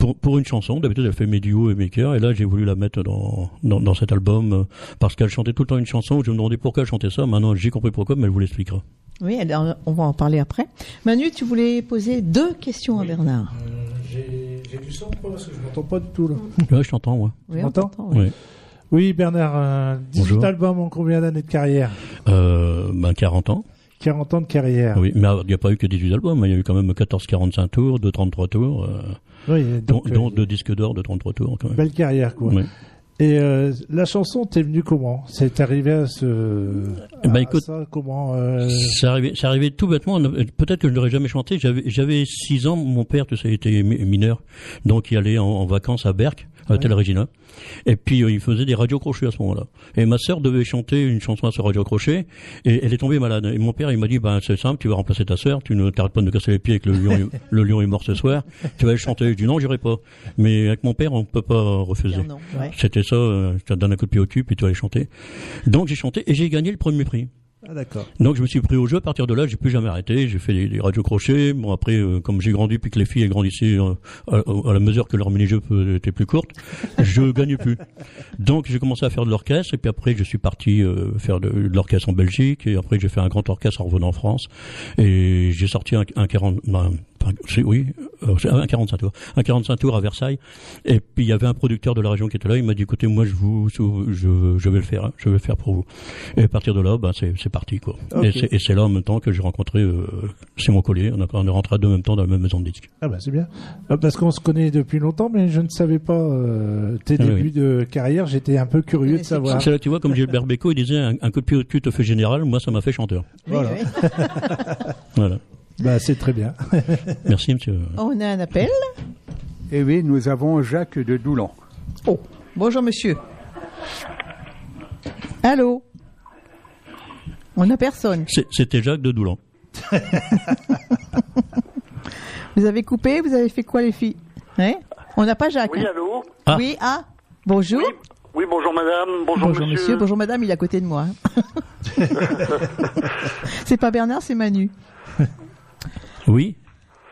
Speaker 5: pour, pour une chanson, d'habitude elle fait mes duos et mes chœurs, et là j'ai voulu la mettre dans, dans, dans cet album euh, parce qu'elle chantait tout le temps une chanson. Je me demandais pourquoi elle chantait ça. Maintenant j'ai compris pourquoi, mais elle vous l'expliquera.
Speaker 6: Oui, alors, on va en parler après. Manu, tu voulais poser deux questions à Bernard.
Speaker 12: J'ai j'ai
Speaker 11: du son parce que je m'entends pas du tout là.
Speaker 5: Ouais, je t'entends, moi.
Speaker 6: Oui,
Speaker 11: Tu
Speaker 6: on
Speaker 11: m'entends?
Speaker 6: t'entend, oui.
Speaker 5: Oui.
Speaker 11: Oui, Bernard, euh, 18
Speaker 5: Bonjour.
Speaker 11: albums en combien d'années de carrière?
Speaker 5: Euh, ben, 40 ans.
Speaker 11: 40 ans de carrière.
Speaker 5: Oui, mais il n'y a pas eu que 18 albums. Il y a eu quand même 14 45 tours, 2 33 tours, euh,
Speaker 11: Oui, donc, euh,
Speaker 5: dont deux disques d'or de 33 tours quand même.
Speaker 11: belle carrière quoi.
Speaker 5: Oui.
Speaker 11: Et euh, la chanson, t'es venu comment? C'est arrivé à ce.
Speaker 5: Ben,
Speaker 11: à
Speaker 5: écoute,
Speaker 11: ça, comment euh,
Speaker 5: C'est arrivé, c'est arrivé tout bêtement. Peut-être que je n'aurais jamais chanté. J'avais, j'avais six ans. Mon père, tu sais, était mi- mineur, donc il allait en, en vacances à Berck, à Tel Regina. Et puis euh, il faisait des radios crochets à ce moment-là. Et ma sœur devait chanter une chanson à ce radio crochet, et elle est tombée malade. Et mon père, il m'a dit, ben c'est simple, tu vas remplacer ta sœur. Tu ne t'arrêtes pas de me casser les pieds avec le lion. est- [laughs] le lion est mort ce soir. Tu vas aller chanter. Je dis non, j'irai pas. Mais avec mon père, on peut pas refuser.
Speaker 6: Ouais.
Speaker 5: C'était ça. euh, Je te donne un coup de pied au cul, puis tu vas aller chanter. Donc j'ai chanté et j'ai gagné le premier prix.
Speaker 11: Ah d'accord.
Speaker 5: Donc je me suis pris au jeu. À partir de là, j'ai plus jamais arrêté. J'ai fait des, des radios crochets. Bon après, euh, comme j'ai grandi puis que les filles grandissaient euh, à, à la mesure que leur mini-jeu était plus courte, [laughs] je gagnais plus. Donc j'ai commencé à faire de l'orchestre et puis après je suis parti euh, faire de, de l'orchestre en Belgique et après j'ai fait un grand orchestre en revenant en France et j'ai sorti un, un 40, ben, enfin, c'est- oui, euh, c'est un 45 tours, un 45 tours à Versailles. Et puis il y avait un producteur de la région qui était là. Il m'a dit écoutez, moi je vous, je, je vais le faire, hein, je vais le faire pour vous. Et à partir de là, ben c'est parti quoi. Et c'est- là en même temps que j'ai rencontré euh, Simon Collier. On, a, on est rentré à deux en même temps dans la même maison de disques.
Speaker 11: Ah bah c'est bien. Euh, Parce qu'on se connaît depuis longtemps, mais je ne savais pas euh, tes
Speaker 5: Ah
Speaker 11: débuts
Speaker 5: oui.
Speaker 11: de carrière. J'étais un peu curieux de savoir.
Speaker 5: C'est là, tu vois, comme Gilbert Bécaud, il disait un, un coup de pied au cul te fait général. Moi, ça m'a fait chanteur.
Speaker 11: Voilà. [laughs]
Speaker 5: Voilà.
Speaker 11: Bah c'est très bien. [laughs]
Speaker 5: Merci, monsieur.
Speaker 6: On a un appel.
Speaker 3: Eh oui, nous avons Jacques de Doulan.
Speaker 6: Oh, bonjour monsieur. Allô? On n'a personne.
Speaker 5: C'était Jacques de Doulan. [laughs]
Speaker 6: Vous avez coupé Vous avez fait quoi les filles? Hein? On n'a pas Jacques.
Speaker 12: Oui,
Speaker 6: hein?
Speaker 12: allô?
Speaker 5: Ah.
Speaker 6: Oui, ah Bonjour.
Speaker 12: Oui, bonjour madame, bonjour,
Speaker 6: Bonjour monsieur. bonjour madame, il est à côté de moi. hein. [laughs] c'est pas Bernard, c'est Manu.
Speaker 5: Oui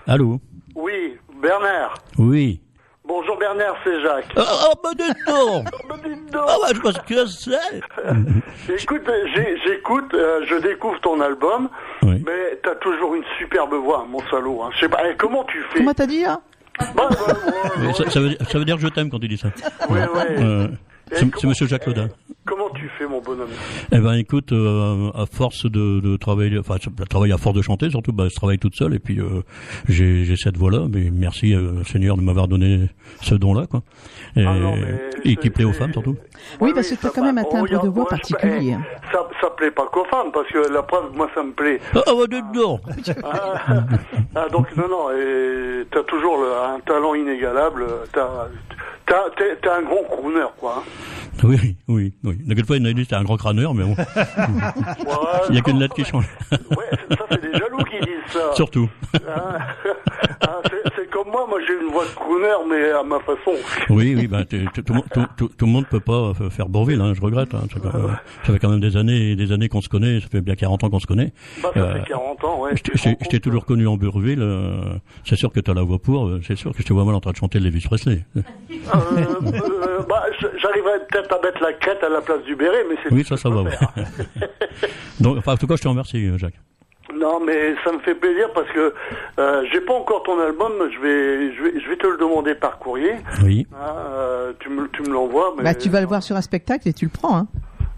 Speaker 5: Allô
Speaker 12: Oui, Bernard.
Speaker 5: Oui.
Speaker 12: Bonjour Bernard, c'est Jacques.
Speaker 5: Ah, ah, bah dites donc [laughs]
Speaker 12: Bah, dites donc.
Speaker 5: Ah, bah, je pense que c'est... [laughs]
Speaker 12: Écoute, j'écoute, euh, je découvre ton album,
Speaker 5: Oui.
Speaker 12: mais t'as toujours une superbe voix, mon salaud. Hein. Je sais pas, eh, comment tu fais
Speaker 6: Comment t'as dit hein?
Speaker 12: Bah, bah, ouais, ouais,
Speaker 5: ça, ça veut, dire- ça veut dire que je t'aime quand tu dis ça.
Speaker 12: ouais, ouais.
Speaker 5: Euh, c'est monsieur Jacques Lodin.
Speaker 12: Comment tu fais, mon bonhomme
Speaker 5: Eh ben, écoute, euh, à force de, de travailler, enfin, je travaille à force de chanter, surtout, bah, je travaille toute seule, et puis euh, j'ai j'ai cette voix-là. Mais merci, euh, Seigneur, de m'avoir donné ce don-là, quoi. Et,
Speaker 12: Ah non,
Speaker 5: et qui plaît aux femmes, surtout.
Speaker 6: Oui, parce que t'as quand même un timbre de voix particulier.
Speaker 12: eh, ça, ça plaît pas qu'aux femmes, parce que la preuve, moi, ça me plaît.
Speaker 5: Ah, ah, bah, dites donc
Speaker 12: Ah, ah, donc non non et t'as toujours le- un talent inégalable t'as t'as t'es- t'es un grand crooner quoi hein.
Speaker 5: Oui, oui, oui. Fois, il m'a dit c'était un grand crâneur, mais bon. [laughs] Il n'y a qu'une lettre qui change.
Speaker 12: ouais ça c'est des jaloux qui disent ça
Speaker 5: Surtout.
Speaker 12: Hein [laughs] c'est- c'est comme moi moi j'ai une voix de crooner mais à ma façon
Speaker 5: Oui, oui, t'es- tout, tout, tout, tout- tout le monde peut pas f- faire Bourville, hein, je regrette. Hein, ça, fait- ça fait quand même des années et des années qu'on se connaît, ça fait bien 40 ans qu'on se connaît.
Speaker 12: bah ça
Speaker 5: Euh,
Speaker 12: fait 40 ans ouais
Speaker 5: je t'ai- toujours connu en Bourville, euh, c'est sûr que tu as la voix pour, euh, c'est sûr que je te vois mal en train de chanter Elvis Presley.
Speaker 12: Euh, euh, bah j- j'arriverai peut-être à mettre la crête à la place du béret mais c'est
Speaker 5: Oui, ça, ça va. ouais. [laughs] Donc, enfin, en tout cas, je te remercie, euh, Jacques.
Speaker 12: Non, mais ça me fait plaisir parce que euh, j'ai pas encore ton album. Je vais, je vais, je vais te le demander par courrier.
Speaker 5: Oui.
Speaker 12: Hein, euh, tu me, tu me l'envoies. Mais
Speaker 6: Bah, tu vas le voir sur un spectacle et tu le prends. Hein.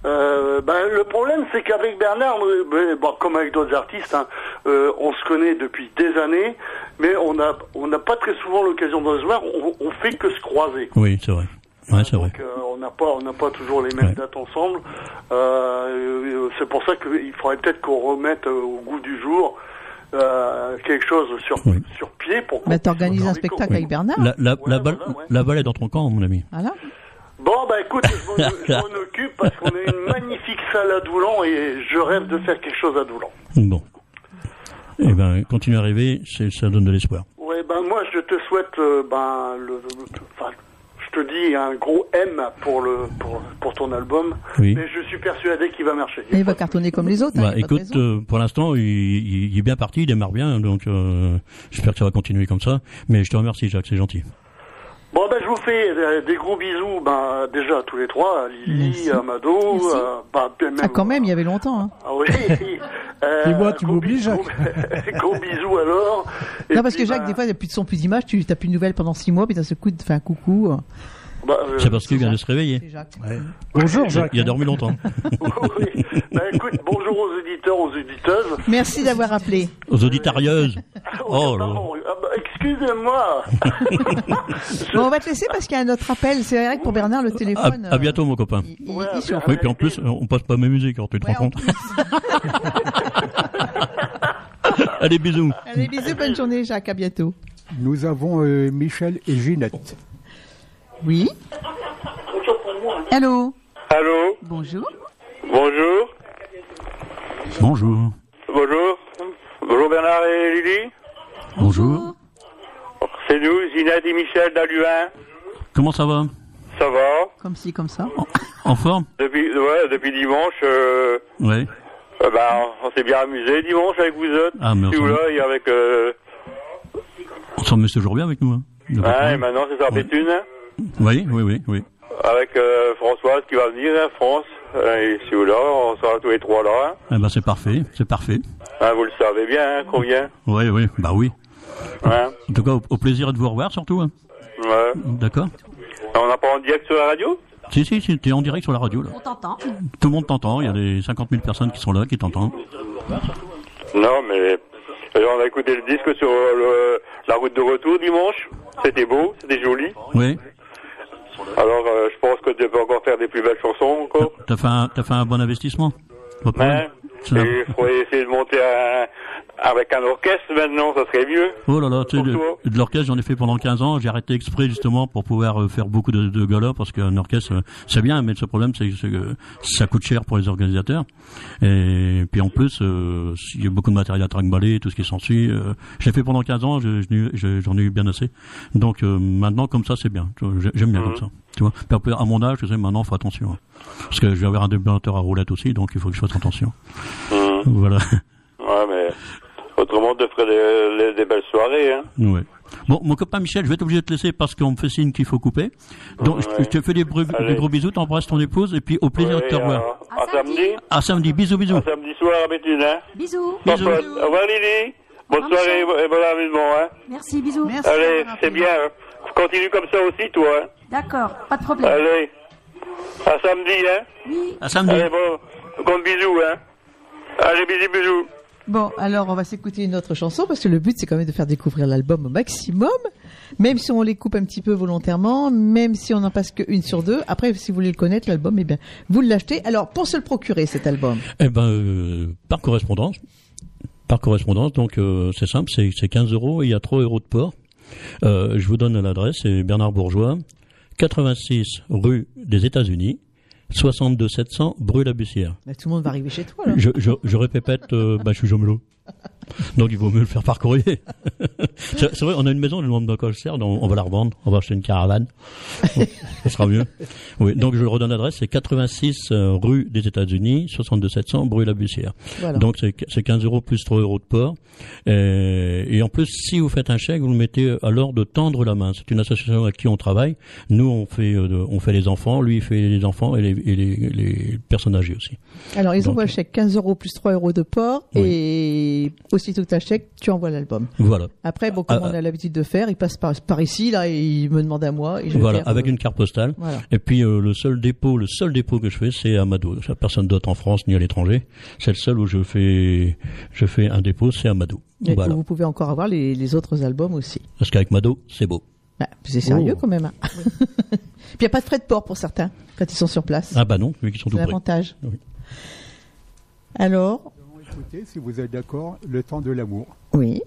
Speaker 12: euh, ben, le problème, c'est qu'avec Bernard, bon, comme avec d'autres artistes, hein, euh, on se connaît depuis des années, mais on n'a, on n'a pas très souvent l'occasion de se voir. On, on fait que se croiser.
Speaker 5: Oui, c'est vrai. Ouais, c'est vrai.
Speaker 12: Donc, euh, on n'a pas, on n'a pas toujours les mêmes
Speaker 5: Ouais.
Speaker 12: dates ensemble. Euh, euh, c'est pour ça qu'il faudrait peut-être qu'on remette euh, au goût du jour euh, quelque chose sur
Speaker 5: Oui.
Speaker 12: sur pied pour. qu'on
Speaker 6: Bah, t'organises un spectacle avec Bernard.
Speaker 5: La, la, la, balle,
Speaker 12: voilà, ouais.
Speaker 5: la balle est dans ton camp, mon ami.
Speaker 6: Voilà.
Speaker 12: Bon, bah écoute, je m'en- [laughs] occupe parce qu'on a une magnifique salle à Doulan et je rêve de faire quelque chose à Doulan.
Speaker 5: Bon. Eh ben, continue à rêver, ça donne de l'espoir.
Speaker 12: Ouais, ben moi je te souhaite, euh, ben le, je te dis un gros M pour le pour, pour ton album.
Speaker 5: Oui.
Speaker 12: Mais je suis persuadé qu'il va marcher.
Speaker 6: Et il va cartonner comme les autres. hein,
Speaker 5: Bah, écoute, euh, pour l'instant, il, il- il est bien parti, il démarre bien, donc euh, j'espère que ça va continuer comme ça. Mais je te remercie, Jacques, c'est gentil.
Speaker 12: Bon ben je vous fais euh, des gros bisous, ben déjà à tous les trois, à Lily,
Speaker 6: Merci.
Speaker 12: à Mado,
Speaker 6: Merci.
Speaker 12: euh, même,
Speaker 6: Ah, quand même, il y avait longtemps. Hein.
Speaker 12: Ah oui, [laughs] Euh,
Speaker 11: Et moi, tu
Speaker 12: gros bisous. [laughs] Gros bisous alors. Et
Speaker 6: Non, parce
Speaker 12: puis,
Speaker 6: que Jacques,
Speaker 12: bah,
Speaker 6: des fois, il n'y a plus de son, plus d'image, tu n'as plus de nouvelles pendant six mois, puis d'un seul coup, tu fais un coucou.
Speaker 12: bah, euh,
Speaker 5: C'est parce qu'il vient de se réveiller.
Speaker 11: Bonjour, Jacques.
Speaker 5: Il a dormi longtemps. [laughs]
Speaker 12: oui. Bah, écoute, bonjour aux aux éditeuses.
Speaker 6: Merci d'avoir appelé.
Speaker 5: Aux auditarieuses. [laughs] Oh.
Speaker 12: Pardon, ah bah, excusez-moi. [laughs]
Speaker 6: Bon, on va te laisser parce qu'il y a un autre appel. C'est vrai que pour Bernard, le
Speaker 5: À,
Speaker 6: téléphone.
Speaker 5: à bientôt, mon copain.
Speaker 6: il- il- il.
Speaker 5: Oui, puis en plus, on passe pas mes musiques, alors tu te
Speaker 6: Ouais,
Speaker 5: rends
Speaker 6: en
Speaker 5: compte. [laughs] Allez, bisous.
Speaker 6: Allez, bisous, bonne journée, Jacques, à bientôt.
Speaker 3: Nous avons euh, Michel et Ginette.
Speaker 6: Oui. Allô
Speaker 13: Allô
Speaker 6: Bonjour.
Speaker 13: Bonjour
Speaker 5: Bonjour.
Speaker 13: Bonjour Bonjour Bernard et Lily
Speaker 5: Bonjour.
Speaker 13: C'est nous, Zinette et Michel d'Aluin.
Speaker 5: Comment ça va
Speaker 13: Ça va
Speaker 6: Comme ci, comme ça.
Speaker 5: En forme
Speaker 13: Depuis, ouais, depuis dimanche, euh,
Speaker 5: Oui.
Speaker 13: euh, bah, on s'est bien amusé dimanche avec vous autres.
Speaker 5: Ah, mais on
Speaker 13: là, et avec... Euh,
Speaker 5: On s'en met toujours bien avec nous. Hein.
Speaker 13: Hein, et maintenant c'est pétune, hein,
Speaker 5: Oui, oui, oui, oui.
Speaker 13: avec euh, Françoise qui va venir, hein, France. Et si vous là, on sera tous les trois là. Hein.
Speaker 5: Eh ben, c'est parfait, c'est parfait.
Speaker 13: Hein, vous le savez bien, hein, vient.
Speaker 5: Oui, oui, bah oui.
Speaker 13: Hein?
Speaker 5: En tout cas, au, au plaisir de vous revoir, surtout. hein.
Speaker 13: Ouais.
Speaker 5: D'accord
Speaker 13: On n'a pas en direct sur la radio?
Speaker 5: Si, si, si, t'es en direct sur la radio, là.
Speaker 14: On t'entend.
Speaker 5: Tout le monde t'entend, il y a des 50 000 personnes qui sont là, qui t'entendent.
Speaker 13: Non, mais euh, on a écouté le disque sur euh, le- la route de retour dimanche. C'était beau, c'était joli.
Speaker 5: Oui.
Speaker 13: Alors, euh, je pense que peux encore faire des plus belles chansons encore.
Speaker 5: T'as fait, un- t'as fait un bon investissement? Pas de problème. C'est la-
Speaker 13: Et il faudrait essayer de monter un- avec un orchestre maintenant, ça serait mieux.
Speaker 5: Oh là là, tu sais, de, l'orchestre, j'en ai fait pendant 15 ans. J'ai arrêté exprès justement pour pouvoir euh, faire beaucoup de, de galas parce qu'un orchestre, euh, c'est bien, mais le problème, c'est que ça coûte cher pour les organisateurs. Et puis en plus, euh, il y a beaucoup de matériel à trimballer, tout ce qui s'ensuit. Euh, j'ai fait pendant 15 ans, je- je- je- j'en ai eu bien assez. Donc euh, maintenant, comme ça, c'est bien. J'aime bien comme ça. Tu vois, à mon âge, je sais, maintenant, faut attention. hein. Parce que je vais avoir un débutanteur à roulette aussi, donc il faut que je fasse attention.
Speaker 13: Hum.
Speaker 5: Voilà.
Speaker 13: Ouais, mais autrement, tu ferais des, des- des belles soirées. Hein.
Speaker 5: Ouais. Bon, mon copain Michel, je vais être obligé de te laisser parce qu'on me fait signe qu'il faut couper. Donc, je-
Speaker 13: Ouais.
Speaker 5: je, te fais des, gros bisous, t'embrasses ton épouse et puis au plaisir de te revoir.
Speaker 13: à, à samedi
Speaker 5: À samedi, bisous, bisous.
Speaker 13: À samedi soir à Béthune, hein.
Speaker 14: Bisous.
Speaker 13: Bisous. Au revoir Lily. Bonne soirée et bon amusement, hein.
Speaker 14: Merci, bisous.
Speaker 13: Allez, c'est bien. Hein. Continue comme ça aussi, toi. Hein.
Speaker 14: D'accord, pas de problème.
Speaker 13: Allez. À samedi, hein.
Speaker 14: Oui.
Speaker 5: À samedi.
Speaker 13: Allez, bon. Compte bisous, hein. Allez, bisous, bisous.
Speaker 6: Bon, alors on va s'écouter une autre chanson parce que le but c'est quand même de faire découvrir l'album au maximum, même si on les coupe un petit peu volontairement, même si on n'en passe qu'une sur deux. Après, si vous voulez le connaître, l'album, eh bien, vous l'achetez. Alors, pour se le procurer, cet album,
Speaker 5: Eh ben, euh, par correspondance. Par correspondance, donc euh, c'est simple, c'est c'est 15 euros et il y a 3 euros de port. Euh, je vous donne l'adresse, c'est Bernard Bourgeois, 86 rue des États-Unis, 62 700 Brûle-la-Bussière.
Speaker 6: Bah, tout le monde va arriver chez toi. Là.
Speaker 5: Je, je, je répète, euh, bah, je suis là. [laughs] Donc il vaut mieux le faire par courrier. [laughs] c'est vrai, on a une maison, le nombre de colsert, on, on va la revendre, on va acheter une caravane. [laughs] Ce sera mieux. Oui, donc je redonne l'adresse, c'est 86 euh, rue des États-Unis, 62 700 Brûle-la-Bussière.
Speaker 6: Voilà.
Speaker 5: Donc c'est c'est 15 euros plus 3 euros de port. Et, et en plus, si vous faites un chèque, vous le mettez alors de tendre la main. C'est une association avec qui on travaille. Nous, on fait, euh, on fait les enfants, lui, il fait les enfants et les, et les, les personnes âgées aussi.
Speaker 6: Alors, ils
Speaker 5: Donc,
Speaker 6: envoient le chèque 15 euros plus 3 euros de port et aussitôt que tu chèque, tu envoies l'album.
Speaker 5: Voilà.
Speaker 6: Après, bon, comme
Speaker 5: Ah,
Speaker 6: on a l'habitude de faire, il passe par, par ici, là, et il me demande à moi. Et je
Speaker 5: Voilà, avec
Speaker 6: euh,
Speaker 5: une carte postale.
Speaker 6: Voilà.
Speaker 5: Et puis euh, le seul dépôt, le seul dépôt que je fais, c'est à Mado. Personne d'autre en France ni à l'étranger. C'est le seul où je fais, je fais un dépôt, c'est à Mado.
Speaker 6: et
Speaker 5: Voilà.
Speaker 6: Vous pouvez encore avoir les, les autres albums aussi.
Speaker 5: Parce qu'avec Mado, c'est beau.
Speaker 6: Bah, c'est sérieux
Speaker 5: Oh.
Speaker 6: quand même. hein. [laughs] Puis il n'y a pas de frais de port pour certains quand ils sont sur place.
Speaker 5: Ah bah non, vu qu'ils sont tout près.
Speaker 6: l'avantage.
Speaker 5: Oui.
Speaker 6: Alors,
Speaker 3: Écoutez, si vous êtes d'accord, le temps de l'amour.
Speaker 6: oui.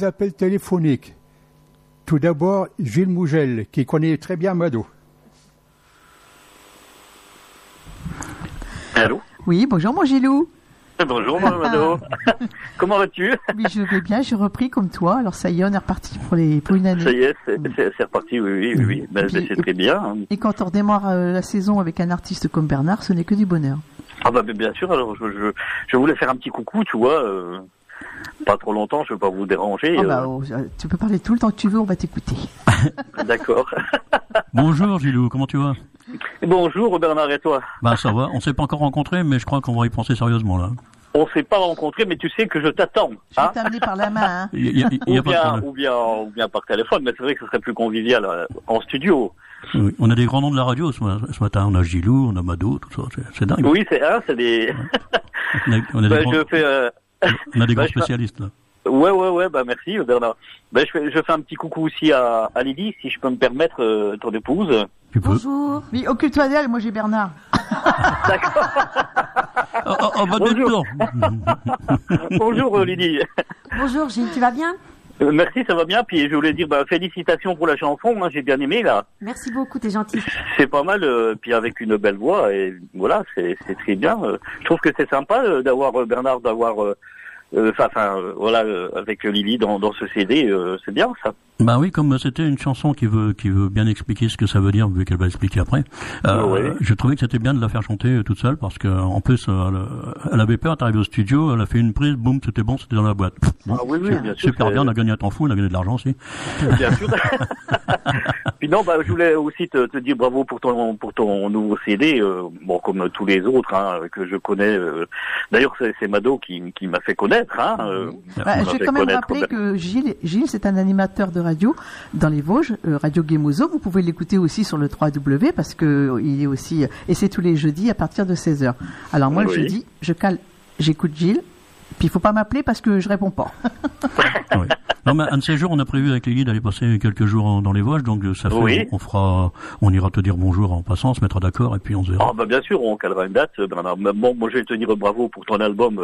Speaker 3: Deux appels téléphoniques. Tout d'abord, Gilles Mougel, qui connaît très bien Mado.
Speaker 14: Allô
Speaker 6: Oui, bonjour mon Gilou.
Speaker 14: Bonjour Mado. [laughs] Comment vas-tu
Speaker 6: Oui, je vais bien, j'ai repris comme toi. Alors ça y est, on est reparti pour, les, pour une année.
Speaker 14: Ça y est, c'est reparti, oui, oui, oui. oui. Ben, ben, c'est très bien.
Speaker 6: Et quand on redémarre euh, la saison avec un artiste comme Bernard, ce n'est que du bonheur.
Speaker 14: Ah bah ben, bien sûr, alors je, je, je voulais faire un petit coucou, tu vois. euh, pas trop longtemps, je veux pas vous déranger.
Speaker 6: Ah bah,
Speaker 14: euh,
Speaker 6: oh, euh, tu peux parler tout le temps que tu veux, on va t'écouter. [laughs]
Speaker 14: D'accord. [laughs]
Speaker 5: Bonjour Gilou, comment tu vas?
Speaker 14: Bonjour Bernard et toi?
Speaker 5: Bah ça va, on s'est pas encore rencontrés, mais je crois qu'on va y penser sérieusement là.
Speaker 14: On s'est pas rencontrés, mais tu sais que je t'attends. Hein
Speaker 6: T'amener par la main, hein.
Speaker 5: Y a- il y a
Speaker 14: ou, bien,
Speaker 5: problème.
Speaker 14: ou, bien, ou bien par téléphone, mais c'est vrai que ce serait plus convivial euh, en studio.
Speaker 5: Oui, on a des grands noms de la radio ce, ma- ce matin, on a Gilou, on a Mado, tout ça, c'est- dingue.
Speaker 14: Oui, c'est hein, c'est des.
Speaker 5: On a, on a [laughs] des
Speaker 14: Ben,
Speaker 5: grands,
Speaker 14: je fais. euh,
Speaker 5: on a des [laughs]
Speaker 14: ben,
Speaker 5: grands spécialistes là.
Speaker 14: Ouais, ouais, ouais, bah merci Bernard. Ben, je, fais, je fais un petit coucou aussi à, à Lydie, si je peux me permettre, euh, ton épouse.
Speaker 6: Bonjour. Oui, occupe-toi d'elle, moi j'ai Bernard. [laughs]
Speaker 5: Oh, oh, oh, bah,
Speaker 14: Bonjour. [laughs] Bonjour Lydie.
Speaker 15: Bonjour Gilles, tu vas bien?
Speaker 14: Euh, merci, ça va bien. Puis je voulais dire bah, félicitations pour la chanson, hein, j'ai bien aimé là.
Speaker 15: Merci beaucoup, t'es gentil. [laughs]
Speaker 14: C'est pas mal, euh, puis avec une belle voix et voilà, c'est c'est très bien. euh. je trouve que c'est sympa euh, d'avoir euh, Bernard, d'avoir, enfin, enfin, euh, voilà, euh, avec Lily dans, dans ce CD, euh, c'est bien ça.
Speaker 5: Bah oui, comme c'était une chanson qui veut qui veut bien expliquer ce que ça veut dire, vu qu'elle va expliquer après. Euh,
Speaker 14: Ouais.
Speaker 5: Je trouvais que c'était bien de la faire chanter euh, toute seule parce que en plus euh, elle, elle avait peur d'arriver au studio, elle a fait une prise, boum, c'était bon, c'était dans la boîte. Bon,
Speaker 14: Ah oui, oui, bien sûr,
Speaker 5: super bien, on a gagné un temps fou, on a gagné de l'argent aussi.
Speaker 14: Bien sûr. [laughs] Puis non, bah, je voulais aussi te, te dire bravo pour ton pour ton nouveau CD, euh, bon comme tous les autres hein, que je connais. euh. D'ailleurs, c'est c'est Mado qui, qui m'a fait connaître. Hein, euh,
Speaker 6: Bah, je vais quand même rappeler que Gilles, Gilles c'est un animateur de radio dans les Vosges, euh, Radio Gemozo. Vous pouvez l'écouter aussi sur le 3W parce que euh, il est aussi et c'est tous les jeudis à partir de 16h. Alors moi le jeudi, je cale, j'écoute Gilles. Puis il faut pas m'appeler parce que je réponds pas. [laughs]
Speaker 5: Oui. Non, mais un de ces jours, on a prévu avec Lily d'aller passer quelques jours en- dans les Vosges, donc ça fait,
Speaker 14: Oui.
Speaker 5: on, on fera, on ira te dire bonjour en passant, on se mettra d'accord et puis on se verra.
Speaker 14: Ah bah bien sûr, on calera une date. Bernard. Bon, moi je vais te dire bravo pour ton album.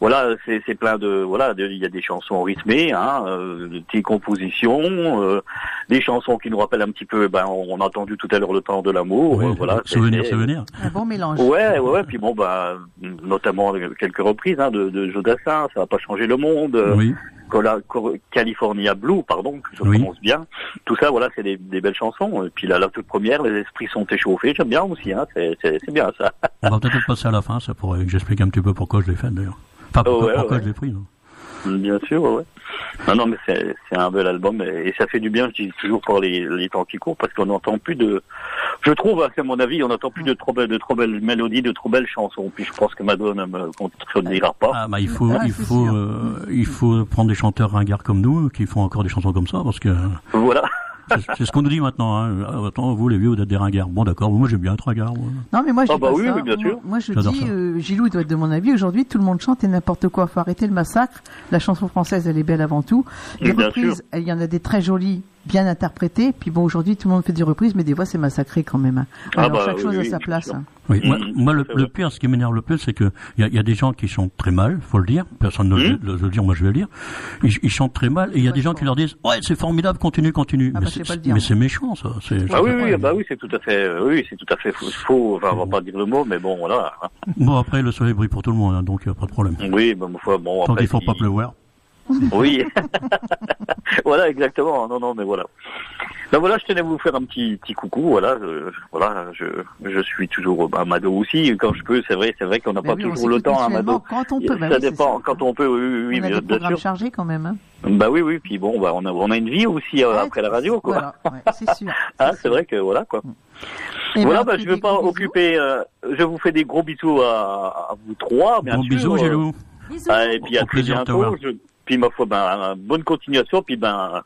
Speaker 14: Voilà, c'est plein de voilà, il y a des chansons rythmées, hein, euh, des petites compositions, euh, des chansons qui nous rappellent un petit peu. Ben, on a entendu tout à l'heure le temps de l'amour.
Speaker 5: Oui,
Speaker 14: euh, voilà,
Speaker 5: souvenir,
Speaker 14: c'est-
Speaker 5: souvenir.
Speaker 6: Un bon mélange.
Speaker 14: Ouais, ouais, ouais. Puis bon, bah, notamment quelques reprises hein, de, de Jodassin, ça va pas changer le monde. euh,
Speaker 5: Oui.
Speaker 14: Cola- Cor- California Blue, pardon, que je
Speaker 5: Oui.
Speaker 14: prononce bien. Tout ça, voilà, c'est des, des belles chansons. Et puis là, la toute première, les esprits sont échauffés. J'aime bien aussi, hein. C'est, bien ça.
Speaker 5: On va peut-être passer à la fin, ça pourrait que j'explique un petit peu pourquoi je l'ai fait d'ailleurs. Enfin, pourquoi,
Speaker 14: Oh, ouais,
Speaker 5: pourquoi
Speaker 14: ouais.
Speaker 5: je l'ai pris, non
Speaker 14: Bien sûr, ouais. Non, non, mais c'est c'est un bel album et, ça fait du bien, je dis toujours pour les, les temps qui courent, parce qu'on n'entend plus de. Je trouve, à mon avis, on n'entend plus de trop belles, de trop belles mélodies, de trop belles chansons. Puis je pense que Madonna ne me contredira pas.
Speaker 5: Ah, bah, il faut, il faut, euh, il faut prendre des chanteurs ringards comme nous qui font encore des chansons comme ça, parce que
Speaker 14: Voilà.
Speaker 5: C'est- ce qu'on nous dit maintenant. Hein. Ah, Attends, vous les vieux, vous êtes des ringards. Bon, d'accord. Moi, j'aime bien être ringard. moi.
Speaker 6: Non, mais moi, je
Speaker 5: Ah
Speaker 6: dis
Speaker 5: bah oui, bien
Speaker 6: Moi-
Speaker 5: sûr.
Speaker 6: Moi, je dis, euh, Gilou doit être de mon avis. Aujourd'hui, tout le monde chante et n'importe quoi. Faut arrêter le massacre. La chanson française, elle est belle avant tout. Les reprises, il y en a des très jolies, bien interprétées. Puis bon, aujourd'hui, tout le monde fait des reprises, mais des fois, c'est massacré quand même. hein.
Speaker 5: Ah
Speaker 6: Alors,
Speaker 5: bah
Speaker 6: chaque chose
Speaker 5: oui,
Speaker 6: à sa place. hein.
Speaker 5: Oui, moi, moi, le, le pire, ce qui m'énerve le plus, c'est que il y a, y a des gens qui chantent très mal, faut le dire. Personne ne
Speaker 14: Hmm
Speaker 5: veut le dire, moi je vais le dire. Ils, ils chantent très mal, et il y a des gens qui leur disent, ouais, c'est formidable, continue, continue.
Speaker 6: Ah
Speaker 5: mais
Speaker 6: bah,
Speaker 5: c'est
Speaker 6: le
Speaker 5: mais c'est méchant, ça.
Speaker 14: Ah oui, oui, bah oui, c'est tout à fait, euh, oui, c'est tout à fait faux. faux. Enfin, on va pas dire le mot, mais bon, voilà. hein.
Speaker 5: Bon, après, le soleil brille pour tout le monde, hein, donc euh, pas de problème.
Speaker 14: Oui, bah, bon,
Speaker 5: Tant
Speaker 14: après,
Speaker 5: qu'il faut
Speaker 14: si-
Speaker 5: pas pleuvoir.
Speaker 14: Oui. [laughs] voilà, exactement. Non, non, mais voilà. Ben voilà, je tenais à vous faire un petit petit coucou. Voilà, je, voilà, je, je suis toujours à Mado aussi quand je peux. C'est vrai, c'est vrai qu'on n'a pas
Speaker 6: oui,
Speaker 14: toujours le temps à
Speaker 6: mutuellement
Speaker 14: Mado.
Speaker 6: quand on peut, bah
Speaker 14: ça
Speaker 6: oui,
Speaker 14: dépend quand on peut. Oui, oui, oui,
Speaker 6: on a
Speaker 14: bien,
Speaker 6: des
Speaker 14: bien
Speaker 6: chargés quand même. Hein.
Speaker 14: Bah oui, oui. Puis bon, bah on a on a une vie aussi euh, après la radio, quoi.
Speaker 6: Voilà, ouais, c'est sûr. [laughs]
Speaker 14: Ah, c'est vrai que voilà quoi.
Speaker 6: Eh
Speaker 14: voilà,
Speaker 6: ben,
Speaker 14: bah, je
Speaker 6: fait
Speaker 14: vais pas occuper. euh, je vous fais des gros bisous à, à vous trois, bien
Speaker 5: Gros
Speaker 14: sûr.
Speaker 5: bisous,
Speaker 14: euh,
Speaker 5: Gélou.
Speaker 14: ah, et puis à
Speaker 5: Au
Speaker 14: très bientôt. Je- puis ma foi, ben, bonne continuation, puis ben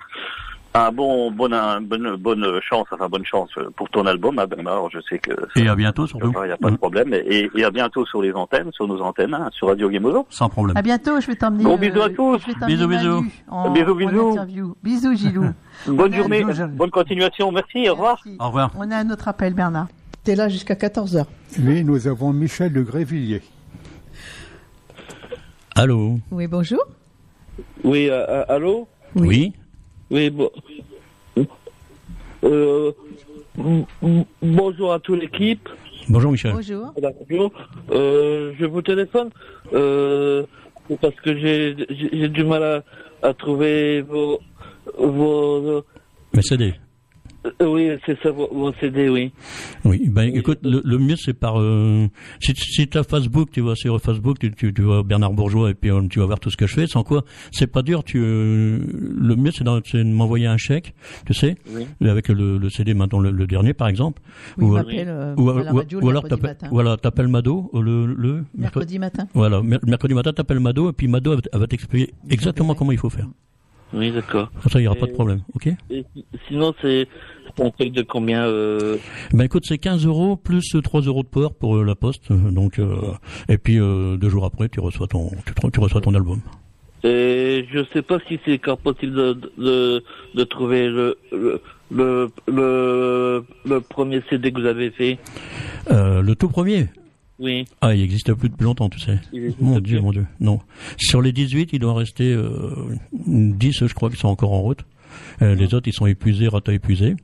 Speaker 14: un bon, bonne, un- bonne, bonne chance, enfin bonne chance pour ton album, hein, Bernard. Je sais que
Speaker 5: Et à bientôt, surtout.
Speaker 14: il n'y a pas de problème. Et, et à bientôt sur les antennes, sur nos antennes, hein, sur Radio Gamozo.
Speaker 5: Sans problème.
Speaker 6: À bientôt, je vais t'emmener.
Speaker 14: Gros
Speaker 6: euh,
Speaker 14: bisous à tous. Bisous, bisous.
Speaker 6: En-
Speaker 14: Bisous,
Speaker 6: en
Speaker 14: bisous.
Speaker 6: interview. Bisous, Gilou. [laughs]
Speaker 14: Bonne
Speaker 6: On
Speaker 14: journée,
Speaker 6: Bisous,
Speaker 14: bonne continuation. Merci, au revoir.
Speaker 5: Au revoir.
Speaker 6: On a un autre appel, Bernard. T'es là jusqu'à 14h.
Speaker 3: Oui, nous avons Michel de Grévilliers.
Speaker 5: Allô?
Speaker 6: Oui, bonjour.
Speaker 16: Oui, euh, euh, allô?
Speaker 5: Oui.
Speaker 16: Oui, bon. Euh, bonjour à toute l'équipe.
Speaker 5: Bonjour Michel.
Speaker 6: Bonjour.
Speaker 16: Euh, je vous téléphone euh, parce que j'ai du mal à, à trouver vos, vos euh, oui c'est ça vos, vos CD oui
Speaker 5: Oui, ben écoute, le, le mieux c'est par euh, si, si tu as Facebook, tu vas sur Facebook, tu, tu, tu vois Bernard Bourgeois et puis euh, tu vas voir tout ce que je fais. Sans quoi, c'est pas dur. Tu euh, le mieux c'est de m'envoyer un chèque, tu sais,
Speaker 16: Oui.
Speaker 5: avec le, le CD maintenant le, le dernier par exemple.
Speaker 6: Oui,
Speaker 5: ou,
Speaker 6: euh,
Speaker 5: ou,
Speaker 6: à la
Speaker 5: ou-
Speaker 6: radio le
Speaker 5: ou alors t'appelles voilà, Mado euh, le, le
Speaker 6: Mercredi matin.
Speaker 5: Voilà, mer- mercredi matin t'appelles Mado et puis Mado elle, elle va t'expliquer exactement comment il faut faire.
Speaker 16: Oui d'accord
Speaker 5: ça il y aura
Speaker 16: Et-
Speaker 5: pas de problème, ok
Speaker 16: et sinon c'est un truc de combien euh,
Speaker 5: Ben écoute, c'est 15 euros plus 3 euros de port pour euh, la poste. Donc euh, et puis euh, deux jours après, tu reçois ton tu, tu reçois ton album.
Speaker 16: et je sais pas si c'est encore possible de, de, de trouver le, le, le, le, le premier CD que vous avez fait
Speaker 5: le tout premier?
Speaker 16: Oui
Speaker 5: Ah, il existe plus depuis longtemps, tu sais. Mon
Speaker 16: plus.
Speaker 5: Dieu, mon Dieu. Non. Sur les 18, il doit rester euh, 10, je crois, qui sont encore en route. Euh, les autres, ils sont épuisés, rata épuisés.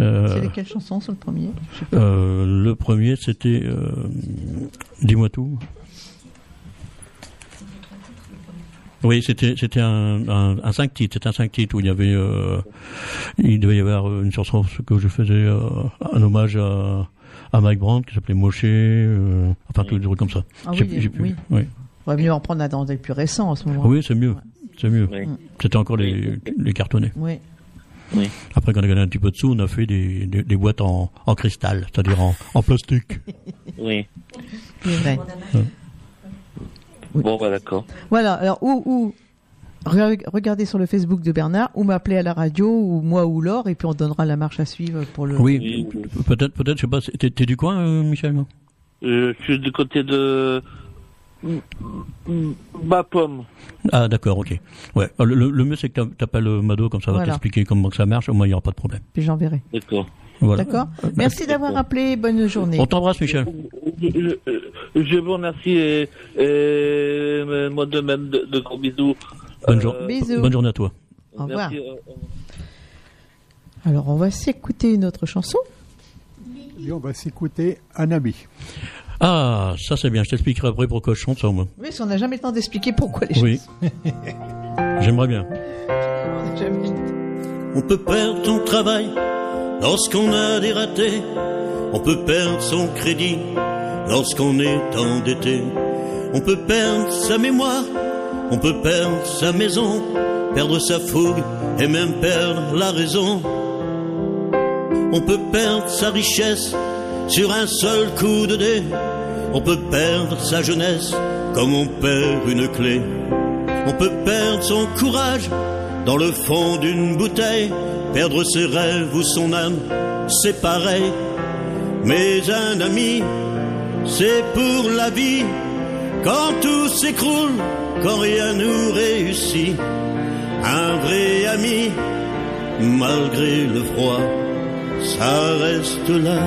Speaker 5: Euh,
Speaker 6: C'est lesquelles chansons sur le premier?
Speaker 5: Euh, le premier, c'était... euh, Dis-moi tout. Oui, c'était c'était un, un, un 5 titres, c'était un 5 titres où il y avait euh, il devait y avoir une chanson que je faisais euh, un hommage à, à Mike Brandt qui s'appelait Moshe, euh, enfin tout des trucs comme ça.
Speaker 6: Ah
Speaker 5: J'ai-
Speaker 6: oui,
Speaker 5: j'ai plus-
Speaker 6: oui.
Speaker 5: oui.
Speaker 6: On va mieux en prendre un dans des plus récents en ce moment.
Speaker 5: Oui, c'est mieux. C'est mieux.
Speaker 16: Oui.
Speaker 5: C'était encore les, les cartonnés.
Speaker 6: Oui.
Speaker 16: Oui.
Speaker 5: Après, quand on a gagné un petit peu de sous, on a fait des, des, des boîtes en, en cristal, c'est-à-dire en, en plastique. [laughs]
Speaker 16: oui
Speaker 6: C'est vrai.
Speaker 16: bon bah d'accord
Speaker 6: Voilà, alors ou re- regardez sur le Facebook de Bernard ou m'appeler à la radio ou moi ou Laure et puis on donnera la marche à suivre pour le.
Speaker 5: Oui, peut-être, peut-être, je sais pas, t'es, t'es du coin, euh, Michel non?
Speaker 16: Euh, je suis du côté de ma pomme.
Speaker 5: Ah, d'accord, ok. Ouais, le, le, le mieux, c'est que t'a- t'appelles euh, Mado, comme ça va
Speaker 6: Voilà.
Speaker 5: t'expliquer comment que ça marche, au moins il n'y aura pas de problème.
Speaker 6: Puis j'enverrai.
Speaker 16: D'accord.
Speaker 5: Voilà.
Speaker 6: D'accord Merci d'avoir appelé, bonne journée.
Speaker 5: On t'embrasse, Michel.
Speaker 16: Je, je- je vous remercie et, et moi de même de, de gros bisous.
Speaker 5: Bonne, jour-
Speaker 16: Euh,
Speaker 6: Bisous.
Speaker 5: bonne journée à toi.
Speaker 6: Au revoir.
Speaker 16: merci, euh,
Speaker 6: Alors on va s'écouter une autre chanson.
Speaker 3: Et on va s'écouter Anabi.
Speaker 5: Ah, ça c'est bien, je t'expliquerai après pourquoi je chante ça, moi.
Speaker 6: Oui, parce qu'on n'a jamais le temps d'expliquer pourquoi les
Speaker 5: Oui. [laughs] J'aimerais bien.
Speaker 6: On.
Speaker 1: On peut perdre son travail lorsqu'on a des ratés. On peut perdre son crédit lorsqu'on est endetté. On peut perdre sa mémoire On peut perdre sa maison, perdre sa fougue et même perdre la raison. On peut perdre sa richesse sur un seul coup de dé. On peut perdre sa jeunesse comme on perd une clé. On peut perdre son courage dans le fond d'une bouteille, perdre ses rêves ou son âme, c'est pareil. Mais un ami, c'est pour la vie, quand tout s'écroule, quand rien nous réussit. Un vrai ami, malgré le froid, ça reste là.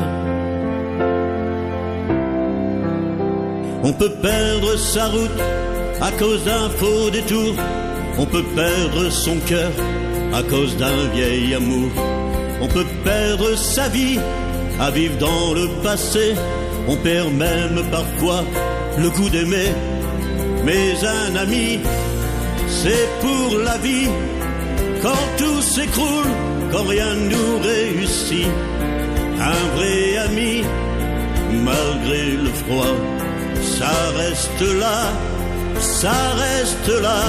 Speaker 1: On peut perdre sa route à cause d'un faux détour. On peut perdre son cœur à cause d'un vieil amour. On peut perdre sa vie à vivre dans le passé. On perd même parfois le goût d'aimer. Mais un ami, c'est pour la vie. Quand tout s'écroule, quand rien ne nous réussit. Un vrai ami, malgré le froid, ça reste là, ça reste là.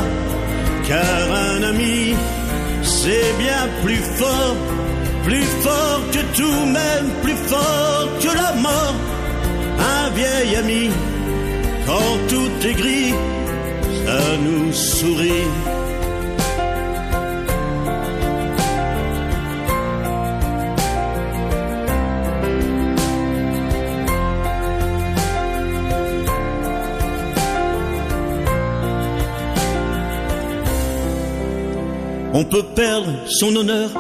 Speaker 1: Car un ami, c'est bien plus fort, plus fort que tout, même plus fort que la mort. Un vieil ami, quand tout est gris, ça nous sourit. On peut perdre son honneur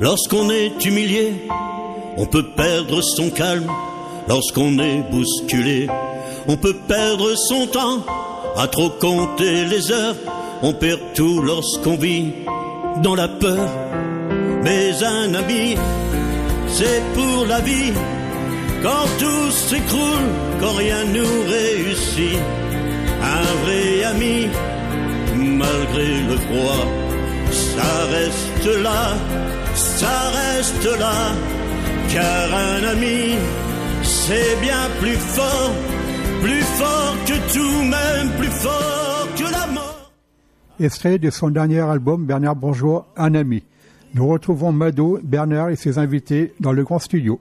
Speaker 1: lorsqu'on est humilié. On peut perdre son calme lorsqu'on est bousculé. On peut perdre son temps à trop compter les heures. On perd tout lorsqu'on vit dans la peur. Mais un ami, c'est pour la vie. Quand tout s'écroule, quand rien nous réussit. Un vrai ami, malgré le froid ça reste là, ça reste là, car un ami, c'est bien plus fort, plus fort que tout, même plus fort que la mort.
Speaker 3: Extrait de son dernier album, Bernard Bourgeois, Un ami. Nous retrouvons Mado, Bernard et ses invités dans le grand studio.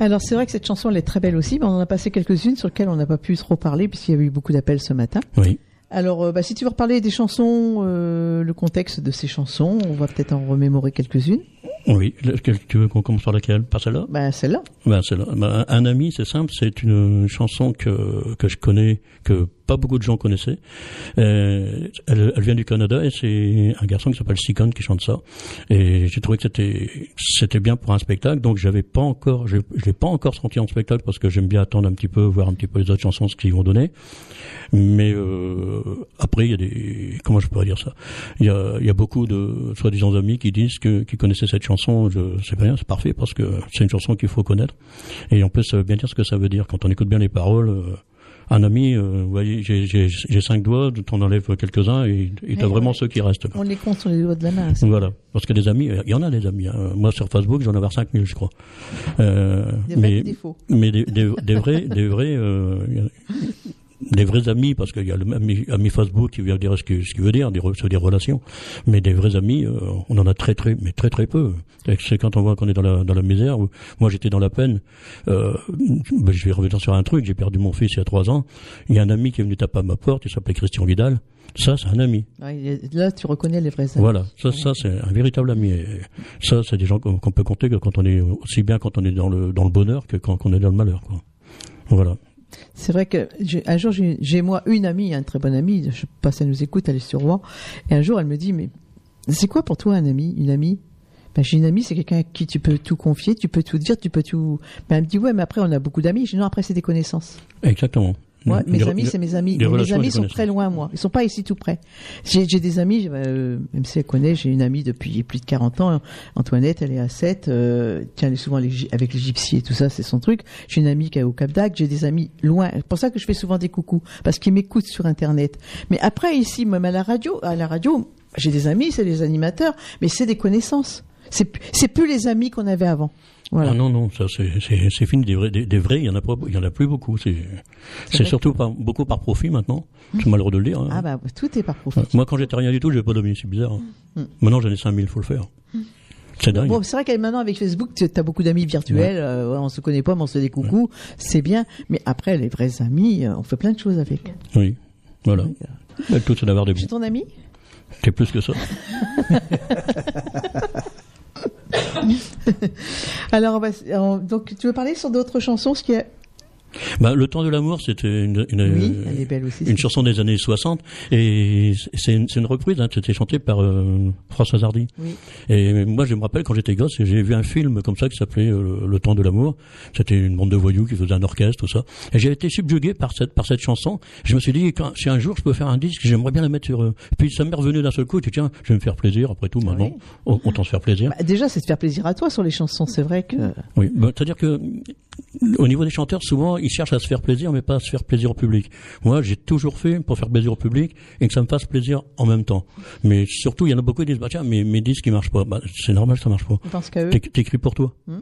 Speaker 6: Alors c'est vrai que cette chanson elle est très belle aussi, mais on en a passé quelques-unes sur lesquelles on n'a pas pu trop parler puisqu'il y a eu beaucoup d'appels ce matin.
Speaker 5: Oui.
Speaker 6: Alors, euh, bah, si tu veux reparler des chansons, euh, le contexte de ces chansons, on va peut-être en remémorer quelques-unes.
Speaker 5: Oui, tu veux qu'on commence par laquelle? Par celle-là?
Speaker 6: Bah, celle-là.
Speaker 5: Ben, celle-là. Ben, un ami, c'est simple, c'est une chanson que, que je connais, que pas beaucoup de gens connaissaient. Euh, elle, elle vient du Canada et c'est un garçon qui s'appelle Sikon qui chante ça. Et j'ai trouvé que c'était c'était bien pour un spectacle, donc j'avais pas encore, je, je l'ai pas encore senti en spectacle parce que j'aime bien attendre un petit peu, voir un petit peu les autres chansons ce qu'ils vont donner. Mais euh, après, il y a des comment je pourrais dire ça? Il y a, il y a beaucoup de soi-disant amis qui disent que qui connaissaient cette chanson. Je sais pas bien, c'est parfait parce que c'est une chanson qu'il faut connaître. Et en plus, ça veut bien dire ce que ça veut dire quand on écoute bien les paroles. euh, un ami, euh, vous voyez, j'ai- cinq doigts, t'en enlèves quelques-uns et et t'as vraiment ceux qui restent.
Speaker 6: On les compte sur les doigts de la main.
Speaker 5: Voilà, parce que des amis, il y en a des amis. hein. Moi sur Facebook, j'en ai avoir 5000, je crois. Euh,
Speaker 6: Des
Speaker 5: mais mais des, des, des vrais, des vrais, euh, des vrais amis, parce qu'il y a le ami, ami Facebook qui veut dire ce qu'il veut dire, des, des relations. Mais des vrais amis, euh, on en a très très, mais très très peu. C'est quand on voit qu'on est dans la dans la misère. ou- Moi, j'étais dans la peine. Euh, ben, je vais revenir sur un truc. J'ai perdu mon fils il y a trois ans. Il y a un ami qui est venu taper à ma porte. Il s'appelait Christian Vidal. Ça, c'est un ami.
Speaker 6: Là, tu reconnais les vrais amis.
Speaker 5: Voilà, ça, ça c'est un véritable ami. Et ça, c'est des gens qu'on peut compter que quand on est aussi bien quand on est dans le dans le bonheur que quand on est dans le malheur. Quoi. Voilà.
Speaker 6: C'est vrai que un jour, j'ai moi une amie, une très bonne amie, je sais pas si elle nous écoute, elle est sur Rouen, et un jour elle me dit, mais c'est quoi pour toi un ami, une amie? Ben, j'ai une amie, c'est quelqu'un à qui tu peux tout confier, tu peux tout dire, tu peux tout. Ben, elle me dit ouais, mais après on a beaucoup d'amis. Je dis non, après c'est des connaissances.
Speaker 5: Exactement.
Speaker 6: Ouais, mes
Speaker 5: Des-
Speaker 6: amis, c'est mes amis. mes amis sont très loin, moi. Ils sont pas ici tout près. J'ai des amis, euh, même si elle connaît, j'ai une amie depuis plus de 40 ans. Antoinette, elle est à 7. Euh, tiens, elle est souvent avec les gypsies et tout ça, c'est son truc. J'ai une amie qui est au Cap d'Agde. J'ai des amis loin. C'est pour ça que je fais souvent des coucous. Parce qu'ils m'écoutent sur Internet. Mais après, ici, même à la radio, à la radio, j'ai des amis, c'est des animateurs, mais c'est des connaissances. C'est plus les amis qu'on avait avant. Voilà.
Speaker 5: Ah non, non, ça c'est c'est- c'est fini. Des vrais, des, des vrais, il y en a pas, il y en a plus beaucoup. C'est c'est surtout par, beaucoup par profit maintenant. C'est malheureux de le dire. hein.
Speaker 6: Ah bah tout est par profit.
Speaker 5: Moi, quand j'étais rien du tout, j'avais pas d'amis. C'est bizarre. hein.
Speaker 6: Mm.
Speaker 5: Maintenant, j'en ai 5000, faut le faire. C'est dingue.
Speaker 6: Bon, c'est vrai maintenant avec Facebook, tu as beaucoup d'amis virtuels. euh, ouais, on se connaît pas, mais on se fait des coucous, c'est bien. Mais après, les vrais amis, euh, on fait plein de choses avec.
Speaker 5: Oui, voilà. Tout, c'est d'avoir des
Speaker 6: C'est
Speaker 5: bons.
Speaker 6: ton ami?
Speaker 5: C'est plus que ça. [laughs] [laughs] [laughs]
Speaker 6: Alors, on va- on- donc tu veux parler sur d'autres chansons, ce qui est
Speaker 5: Bah, le temps de l'amour, c'était une, une,
Speaker 6: Oui, elle est belle aussi,
Speaker 5: une
Speaker 6: cette
Speaker 5: chanson des années 60 et c'est une, c'est une reprise. Hein, c'était chanté par euh, François Hardy.
Speaker 6: Oui.
Speaker 5: Et moi, je me rappelle quand j'étais gosse, j'ai vu un film comme ça qui s'appelait euh, Le temps de l'amour. C'était une bande de voyous qui faisait un orchestre, tout ça. Et j'ai été subjugué par cette par cette chanson. Je me suis dit, quand, si un jour je peux faire un disque, j'aimerais bien la mettre sur. euh, Puis ça m'est revenu d'un seul coup. Tu tiens, je vais me faire plaisir. Après tout, maintenant, on, on t'en se faire plaisir.
Speaker 6: Bah, déjà, c'est de faire plaisir à toi sur les chansons. C'est vrai que
Speaker 5: Oui, bah, c'est-à-dire que au niveau des chanteurs, souvent ils cherchent à se faire plaisir, mais pas à se faire plaisir au public. Moi, j'ai toujours fait pour faire plaisir au public et que ça me fasse plaisir en même temps. Mais surtout, il y en a beaucoup qui disent bah tiens, mes, mes disques ils marchent pas. Bah, c'est normal, ça marche pas. T'écris pour toi.
Speaker 6: Hmm.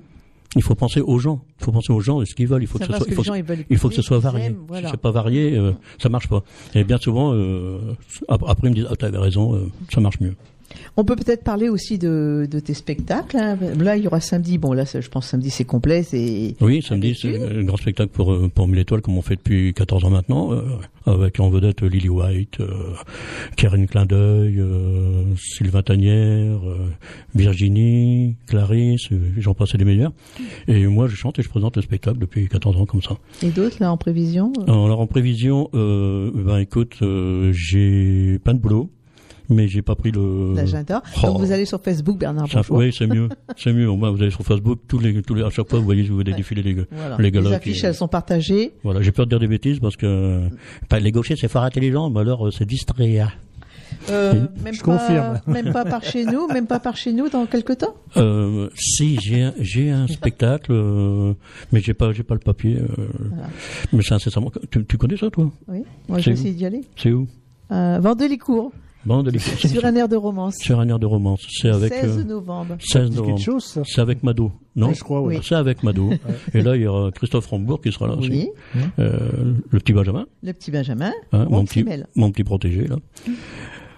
Speaker 5: Il faut penser aux gens. Il faut penser aux gens et ce qu'ils veulent. Il faut que ce soit.
Speaker 6: que
Speaker 5: Il faut,
Speaker 6: gens,
Speaker 5: il que ce soit varié.
Speaker 6: aiment, voilà.
Speaker 5: Si c'est pas varié, euh, ça marche pas. Et bien souvent, euh, ap- après ils me disent ah t'avais raison, euh, ça marche mieux.
Speaker 6: On peut peut-être parler aussi de, de tes spectacles. hein. Là, il y aura samedi. Bon, là, c'est- je pense samedi, c'est complet. C'est
Speaker 5: Oui, samedi, c'est un grand spectacle pour, euh, pour Mille Étoiles, comme on fait depuis 14 ans maintenant, euh, avec en vedette Lily White, euh, Karen Clin d'œil, euh, Sylvain Tanière, Virginie, Clarisse, j'en passe des meilleurs. Et moi, je chante et je présente le spectacle depuis 14 ans comme ça.
Speaker 6: et d'autres là en prévision.
Speaker 5: Alors, en prévision, ben écoute, j'ai plein de boulot, mais j'ai pas pris le...
Speaker 6: L'agenda.
Speaker 5: Oh.
Speaker 6: Donc vous allez sur Facebook, Bernard
Speaker 5: oui, c'est mieux. [laughs] C'est mieux. Au moins, vous allez sur Facebook, tous les, tous les, à chaque fois, vous voyez, vous voyez des défilés, les, gars-
Speaker 6: Voilà.
Speaker 5: les
Speaker 6: Les,
Speaker 5: galas.
Speaker 6: affiches,
Speaker 5: qui-
Speaker 6: elles sont partagées.
Speaker 5: voilà, j'ai peur de dire des bêtises parce que les gauchers c'est fort intelligent, mais alors euh, c'est distrait. hein.
Speaker 6: Euh, même
Speaker 5: Je
Speaker 6: pas,
Speaker 5: confirme. [laughs]
Speaker 6: Même pas par chez nous, même pas par chez nous dans quelques temps.
Speaker 5: Euh, si j'ai un- j'ai un spectacle, euh, mais j'ai pas j'ai pas le papier. euh, Mais c'est incessamment. Tu, tu connais ça toi?
Speaker 6: Oui. Moi, je vais essayer d'y aller.
Speaker 5: C'est où?
Speaker 6: Euh, Vendelicourt,
Speaker 5: Bon, de l'écoute.
Speaker 6: sur un air de romance.
Speaker 5: Sur un air de romance. C'est avec
Speaker 6: 16
Speaker 5: euh,
Speaker 6: novembre.
Speaker 5: 16
Speaker 11: Ça dit quelque
Speaker 5: novembre.
Speaker 11: chose,
Speaker 5: C'est avec Mado. Non
Speaker 11: je crois, oui.
Speaker 5: C'est avec Mado. Et là il y aura Christophe Rambourg qui sera là aussi.
Speaker 6: Oui.
Speaker 5: Euh, le petit Benjamin.
Speaker 6: Le petit Benjamin.
Speaker 5: Hein, mon, petit, mon petit protégé, là.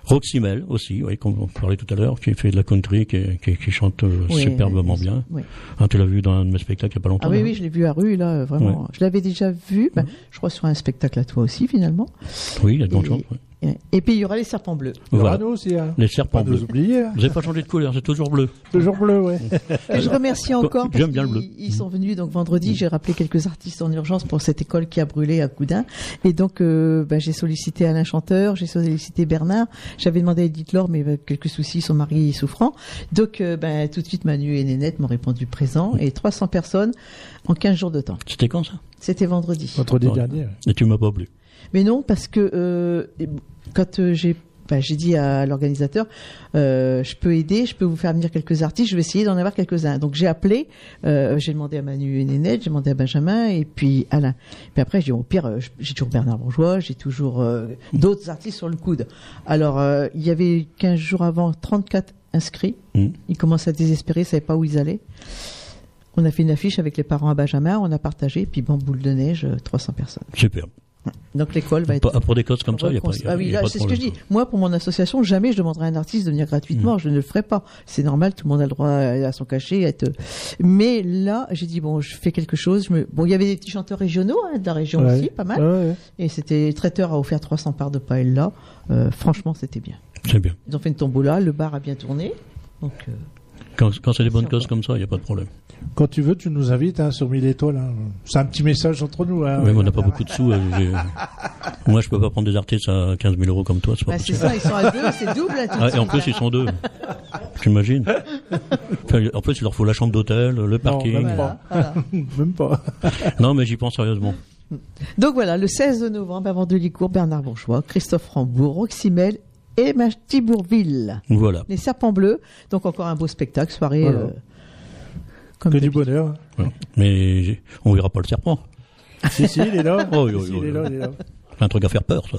Speaker 5: Roxymel aussi, oui, comme on parlait tout à l'heure, qui fait de la country, qui, qui, qui chante euh,
Speaker 6: Oui,
Speaker 5: superbement
Speaker 6: oui,
Speaker 5: bien.
Speaker 6: oui.
Speaker 5: Hein, tu l'as vu dans un de mes spectacles il n'y a pas longtemps.
Speaker 6: Ah oui,
Speaker 5: là
Speaker 6: oui, je l'ai vu à rue, là, vraiment. Je l'avais déjà vu, bah, je crois, sur un spectacle à toi aussi, finalement.
Speaker 5: Oui, il y a de bonnes
Speaker 6: Et-
Speaker 5: chances.
Speaker 6: Et, puis, il y aura les serpents bleus.
Speaker 5: Voilà.
Speaker 11: nous aussi, hein.
Speaker 5: Les serpents bleus.
Speaker 11: oublier, hein.
Speaker 5: Vous n'avez pas changé de couleur, c'est toujours bleu.
Speaker 11: Toujours bleu, ouais. [laughs]
Speaker 6: Et je remercie encore
Speaker 5: J'aime bien le bleu.
Speaker 6: ils sont venus donc vendredi. J'ai rappelé quelques artistes en urgence pour cette école qui a brûlé à Coudin. Et donc euh, ben, j'ai sollicité Alain Chanteur, j'ai sollicité Bernard. J'avais demandé à Edith Laure, mais avec quelques soucis, son mari est souffrant. Donc euh, ben, tout de suite Manu et Nénette m'ont répondu présent et 300 personnes en 15 jours de temps.
Speaker 5: C'était quand ça?
Speaker 6: C'était vendredi.
Speaker 11: Vendredi dernier.
Speaker 5: Et tu m'as pas appelé.
Speaker 6: Mais non, parce que euh, quand euh, j'ai ben, j'ai dit à l'organisateur, euh, je peux aider, je peux vous faire venir quelques artistes, je vais essayer d'en avoir quelques-uns. Donc j'ai appelé, euh, j'ai demandé à Manu et Nénette, j'ai demandé à Benjamin et puis Alain. Puis après, j'ai dit, au pire, j'ai toujours Bernard Bourgeois, j'ai toujours euh, d'autres artistes sur le coude. Alors, il y avait 15 jours avant 34 inscrits.
Speaker 5: Mm.
Speaker 6: Ils commençaient à désespérer, ils savaient pas où ils allaient. On a fait une affiche avec les parents à Benjamin, on a partagé, puis bon, boule de neige, euh, 300 personnes.
Speaker 5: Super.
Speaker 6: Donc l'école va être
Speaker 5: Pour des causes comme ça, il n'y a pas.
Speaker 6: Recon-
Speaker 5: y a-
Speaker 6: ah oui, c'est ce que je dis. Moi, pour mon association, jamais je demanderai à un artiste de venir gratuitement.
Speaker 5: Mm.
Speaker 6: Je ne le ferai pas. C'est normal, tout le monde a le droit à son cachet. à être... Mais là, j'ai dit bon, je fais quelque chose. Je me... Bon, il y avait des petits chanteurs régionaux hein, de la région
Speaker 11: Ouais.
Speaker 6: aussi, pas mal.
Speaker 11: Ouais, ouais.
Speaker 6: Et c'était le traiteur a offert 300 parts de paella. Euh, franchement, c'était bien.
Speaker 5: C'est bien.
Speaker 6: Ils ont fait une tombola, le bar a bien tourné. Donc, euh,
Speaker 5: Quand, quand c'est des bonnes causes comme ça, il n'y a pas de problème.
Speaker 11: Quand tu veux, tu nous invites hein, sur 1000 étoiles. hein. C'est un petit message entre nous. Hein,
Speaker 5: Oui, mais on n'a pas beaucoup de sous. euh, j'ai- [laughs] Moi, je peux pas prendre des artistes à 15 000 euros comme toi. C'est pas
Speaker 6: bah, ça, ils sont à deux, c'est double. tout
Speaker 5: Ah, et en plus, ils sont deux. T'imagines Enfin, En plus, il leur faut la chambre d'hôtel, le parking.
Speaker 11: même
Speaker 6: Voilà, voilà. [laughs]
Speaker 11: Même pas.
Speaker 5: Non, mais j'y pense sérieusement.
Speaker 6: Donc voilà, le 16 novembre, avant de Licourt, Bernard Bourgeois, Christophe Rambourg, Roxymel et Machty Bourville.
Speaker 5: Voilà.
Speaker 6: Les Serpents Bleus. Donc encore un beau spectacle, soirée.
Speaker 11: Voilà.
Speaker 6: euh, comme
Speaker 11: Que du bonheur.
Speaker 5: Mais on verra pas le serpent.
Speaker 11: si, si, il est là.
Speaker 5: Oh, [laughs] oui, oui,
Speaker 11: Si,
Speaker 5: oui,
Speaker 11: il est là, il est là.
Speaker 5: Un truc à faire peur, ça.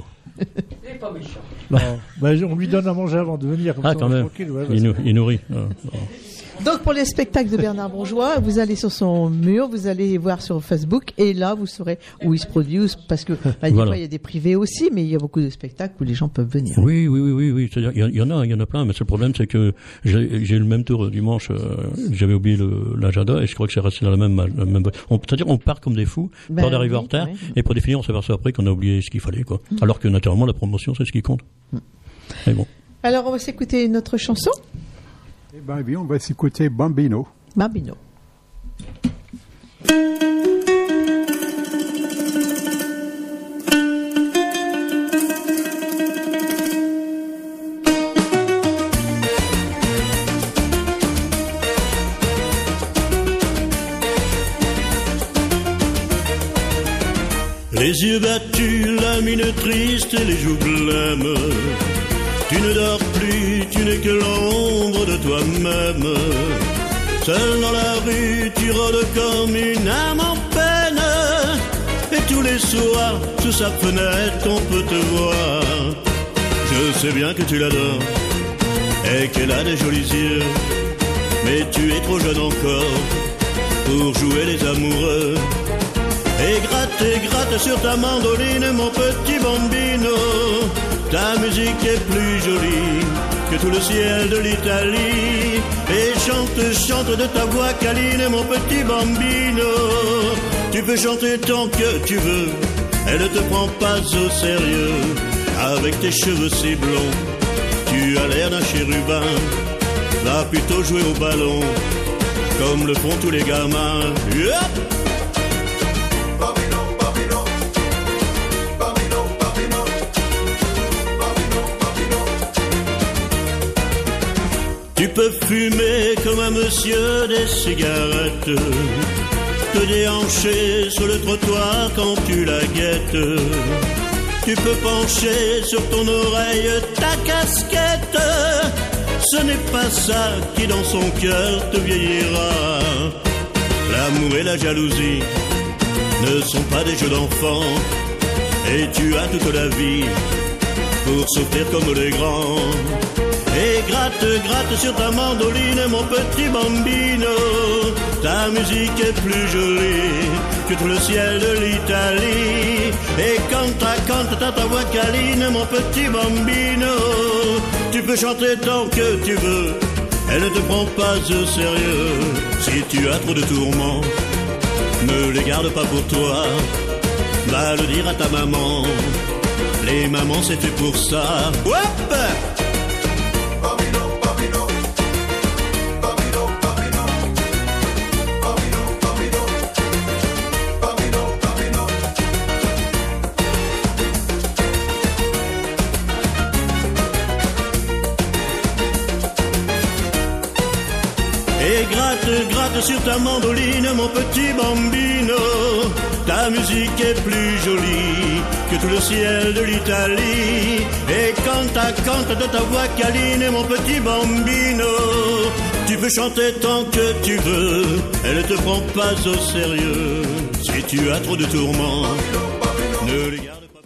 Speaker 11: Non. Bah, on lui donne à manger avant de venir. Comme
Speaker 5: Ah,
Speaker 11: ça,
Speaker 5: quand
Speaker 11: est
Speaker 5: même.
Speaker 11: ouais,
Speaker 5: il, nous, il nourrit.
Speaker 6: Donc pour les spectacles de Bernard Bourgeois, vous allez sur son mur, vous allez voir sur Facebook et là vous saurez où il se produit, parce que bah, des
Speaker 5: Voilà.
Speaker 6: fois, il y a des privés aussi, mais il y a beaucoup de spectacles où les gens peuvent venir.
Speaker 5: Oui, oui, oui, oui, oui. C'est-à-dire, il y, en a, il y en a plein, mais le problème, c'est que j'ai eu le même tour dimanche. euh, J'avais oublié l'agenda et je crois que c'est resté dans la même. La même C'est-à-dire, on part comme des fous,
Speaker 6: Ben
Speaker 5: peur d'arriver
Speaker 6: oui,
Speaker 5: en retard,
Speaker 6: oui.
Speaker 5: et pour définir, on s'aperçoit après qu'on a oublié ce qu'il fallait, quoi. Alors que naturellement, la promotion, c'est ce qui compte. Mais bon.
Speaker 6: Alors on va s'écouter notre chanson,
Speaker 3: ben oui, on va s'écouter Bambino.
Speaker 6: Bambino.
Speaker 1: Les yeux battus, la mine triste et les joues blêmes. Tu ne dors plus, tu n'es que l'ombre de toi-même. Seul dans la rue, tu rôdes comme une âme en peine. Et tous les soirs, sous sa fenêtre, on peut te voir. Je sais bien que tu l'adores et qu'elle a des jolis yeux. Mais tu es trop jeune encore pour jouer les amoureux. Et gratte et gratte sur ta mandoline, mon petit bambino. Ta musique est plus jolie que tout le ciel de l'Italie. Et chante, chante de ta voix câline, mon petit bambino. Tu peux chanter tant que tu veux, elle ne te prend pas au sérieux. Avec tes cheveux si blonds, tu as l'air d'un chérubin. Va plutôt jouer au ballon, comme le font tous les gamins. Fumer comme un monsieur des cigarettes, te déhancher sur le trottoir quand tu la guettes. Tu peux pencher sur ton oreille ta casquette. Ce n'est pas ça qui dans son cœur te vieillira. L'amour et la jalousie ne sont pas des jeux d'enfants. Et tu as toute la vie pour souffrir comme les grands. Gratte, gratte sur ta mandoline, mon petit bambino. Ta musique est plus jolie que tout le ciel de l'Italie. Et quand ta cante, t'as ta voix câline, mon petit bambino. Tu peux chanter tant que tu veux, elle ne te prend pas au sérieux. Si tu as trop de tourments, ne les garde pas pour toi. Va le dire à ta maman. Les mamans, c'est fait pour ça. Hop! Et sur ta mandoline, mon petit bambino. Ta musique est plus jolie que tout le ciel de l'Italie. Et quand ta cante de ta voix câline, mon petit bambino. Tu peux chanter tant que tu veux, elle ne te prend pas au sérieux. Si tu as trop de tourments, ne les pas.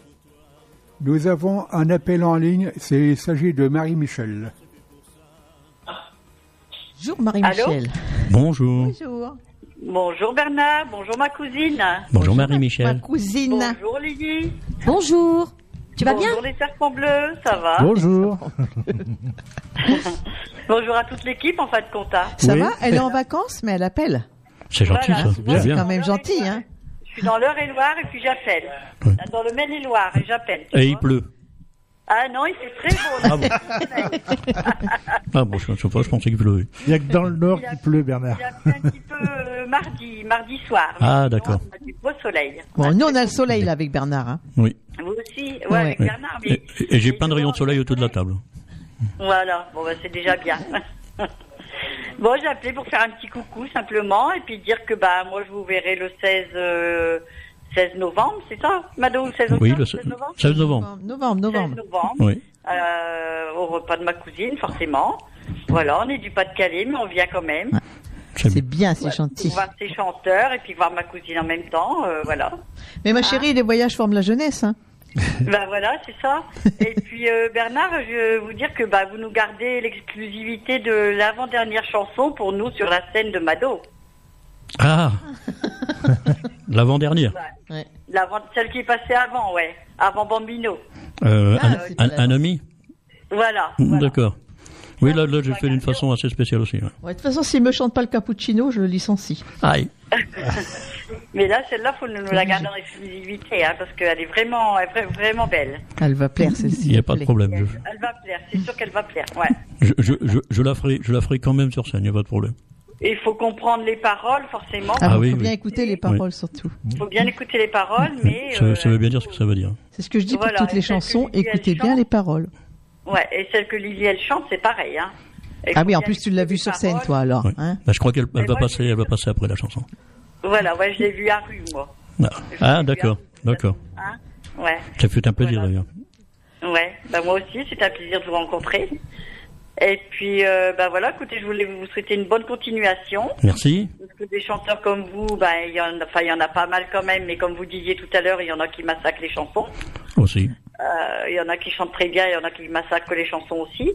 Speaker 3: Nous avons un appel en ligne, il s'agit de Marie-Michel.
Speaker 6: Bonjour Marie-Michel.
Speaker 5: Bonjour.
Speaker 6: Bonjour.
Speaker 17: Bonjour Bernard, bonjour ma cousine.
Speaker 5: Bonjour Marie-Michel.
Speaker 6: Ma cousine.
Speaker 17: Bonjour Lily.
Speaker 15: Bonjour. Tu vas bien
Speaker 17: Bonjour les serpents bleus, ça va
Speaker 11: Bonjour. [laughs]
Speaker 17: Bonjour à toute l'équipe en fin de compte. hein.
Speaker 6: Ça va Elle est en vacances, mais elle appelle.
Speaker 5: C'est gentil
Speaker 17: Voilà,
Speaker 5: ça.
Speaker 17: C'est
Speaker 6: quand même gentil, hein
Speaker 17: Je suis dans l'Eure-et-Loire et puis j'appelle. Dans le Maine-et-Loire et j'appelle.
Speaker 5: Et il pleut.
Speaker 17: Ah non, il fait très beau.
Speaker 5: Ah bon Ah bon, je ne sais pas, je pensais qu'il pleuvait.
Speaker 11: Il n'y a que dans le nord qui pleut, Bernard.
Speaker 17: Il a fait un petit peu euh, mardi, mardi soir.
Speaker 5: Ah, d'accord.
Speaker 17: on a du beau soleil.
Speaker 6: Bon, nous on a le soleil là avec Bernard. Hein.
Speaker 5: Oui.
Speaker 17: Vous aussi, ouais,
Speaker 6: Ouais.
Speaker 17: avec Bernard. Mais...
Speaker 5: Et, et j'ai plein de rayons de soleil autour de la table.
Speaker 17: Voilà, bon bah, c'est déjà bien. [laughs] bon, j'ai appelé pour faire un petit coucou simplement et puis dire que bah moi je vous verrai le 16 euh, 16 novembre, c'est ça Mado, le 16 octobre
Speaker 5: Oui, le
Speaker 17: 16 novembre
Speaker 5: 16 novembre.
Speaker 6: Novembre, novembre.
Speaker 17: 16 novembre.
Speaker 5: Oui.
Speaker 17: Euh, au repas de ma cousine, forcément. Voilà, on est du Pas-de-Calais, mais on vient quand même.
Speaker 6: C'est bien, c'est gentil.
Speaker 17: Pour voir ses chanteurs et puis voir ma cousine en même temps, euh, voilà.
Speaker 6: Mais ma chérie, les voyages forment la jeunesse. Hein. [laughs]
Speaker 17: bah voilà, c'est ça. Et puis euh, Bernard, je veux vous dire que bah vous nous gardez l'exclusivité de l'avant-dernière chanson pour nous sur la scène de Mado.
Speaker 5: Ah [laughs] L'avant-dernière.
Speaker 17: Ouais. L'avant, celle qui est passée avant, ouais, avant Bambino.
Speaker 5: Euh,
Speaker 17: Ah,
Speaker 5: un,
Speaker 17: ouais,
Speaker 5: un- un ami
Speaker 17: Voilà.
Speaker 5: D'accord. Oui, là, là j'ai fait d'une façon assez spéciale aussi. ouais.
Speaker 6: Ouais, de toute façon, s'il me chante pas le cappuccino, je le licencie.
Speaker 5: Aïe. [laughs]
Speaker 17: Mais là, celle-là, faut nous nous la garder en exclusivité, hein, parce qu'elle est vraiment, elle est vra- vraiment belle.
Speaker 6: Elle va plaire, celle-ci.
Speaker 5: Il n'y a pas de problème. Je,
Speaker 17: Elle va plaire, c'est sûr qu'elle va plaire. Ouais.
Speaker 5: je, je, je, je la ferai, je la ferai quand même sur scène, il n'y a pas de problème.
Speaker 17: Et il faut comprendre les paroles, forcément.
Speaker 6: Ah,
Speaker 5: Ah
Speaker 6: il
Speaker 5: oui,
Speaker 6: faut
Speaker 5: oui.
Speaker 6: bien écouter les paroles surtout.
Speaker 17: Il faut bien écouter les paroles, mais
Speaker 5: Ça,
Speaker 17: euh,
Speaker 5: ça veut bien dire ce que ça veut dire.
Speaker 6: C'est ce que je dis
Speaker 17: Voilà,
Speaker 6: pour toutes les chansons,
Speaker 17: Lily,
Speaker 6: écoutez bien
Speaker 17: chante.
Speaker 6: les paroles.
Speaker 17: ouais. Et celle que Lily elle chante, c'est pareil. Hein.
Speaker 6: Ah oui, en plus tu l'as vu sur scène,
Speaker 17: paroles.
Speaker 6: toi alors. Hein
Speaker 5: Bah, je crois qu'elle va
Speaker 17: moi,
Speaker 5: passer, elle va passer après la chanson.
Speaker 17: Voilà, ouais, je l'ai vu à rue, moi.
Speaker 5: Ah, Ah, d'accord, d'accord.
Speaker 17: Hein ouais.
Speaker 5: Ça fait un plaisir d'ailleurs.
Speaker 17: Ouais, bah moi aussi, c'était un plaisir de vous rencontrer. Et puis, euh, bah voilà, écoutez, je voulais vous souhaiter une bonne continuation.
Speaker 5: Merci.
Speaker 17: Parce que des chanteurs comme vous, bah, il y en a, enfin, il y en a pas mal quand même, mais comme vous disiez tout à l'heure, il y en a qui massacrent les chansons.
Speaker 5: Aussi.
Speaker 17: Euh, il y en a qui chantent très bien, il y en a qui massacrent les chansons aussi.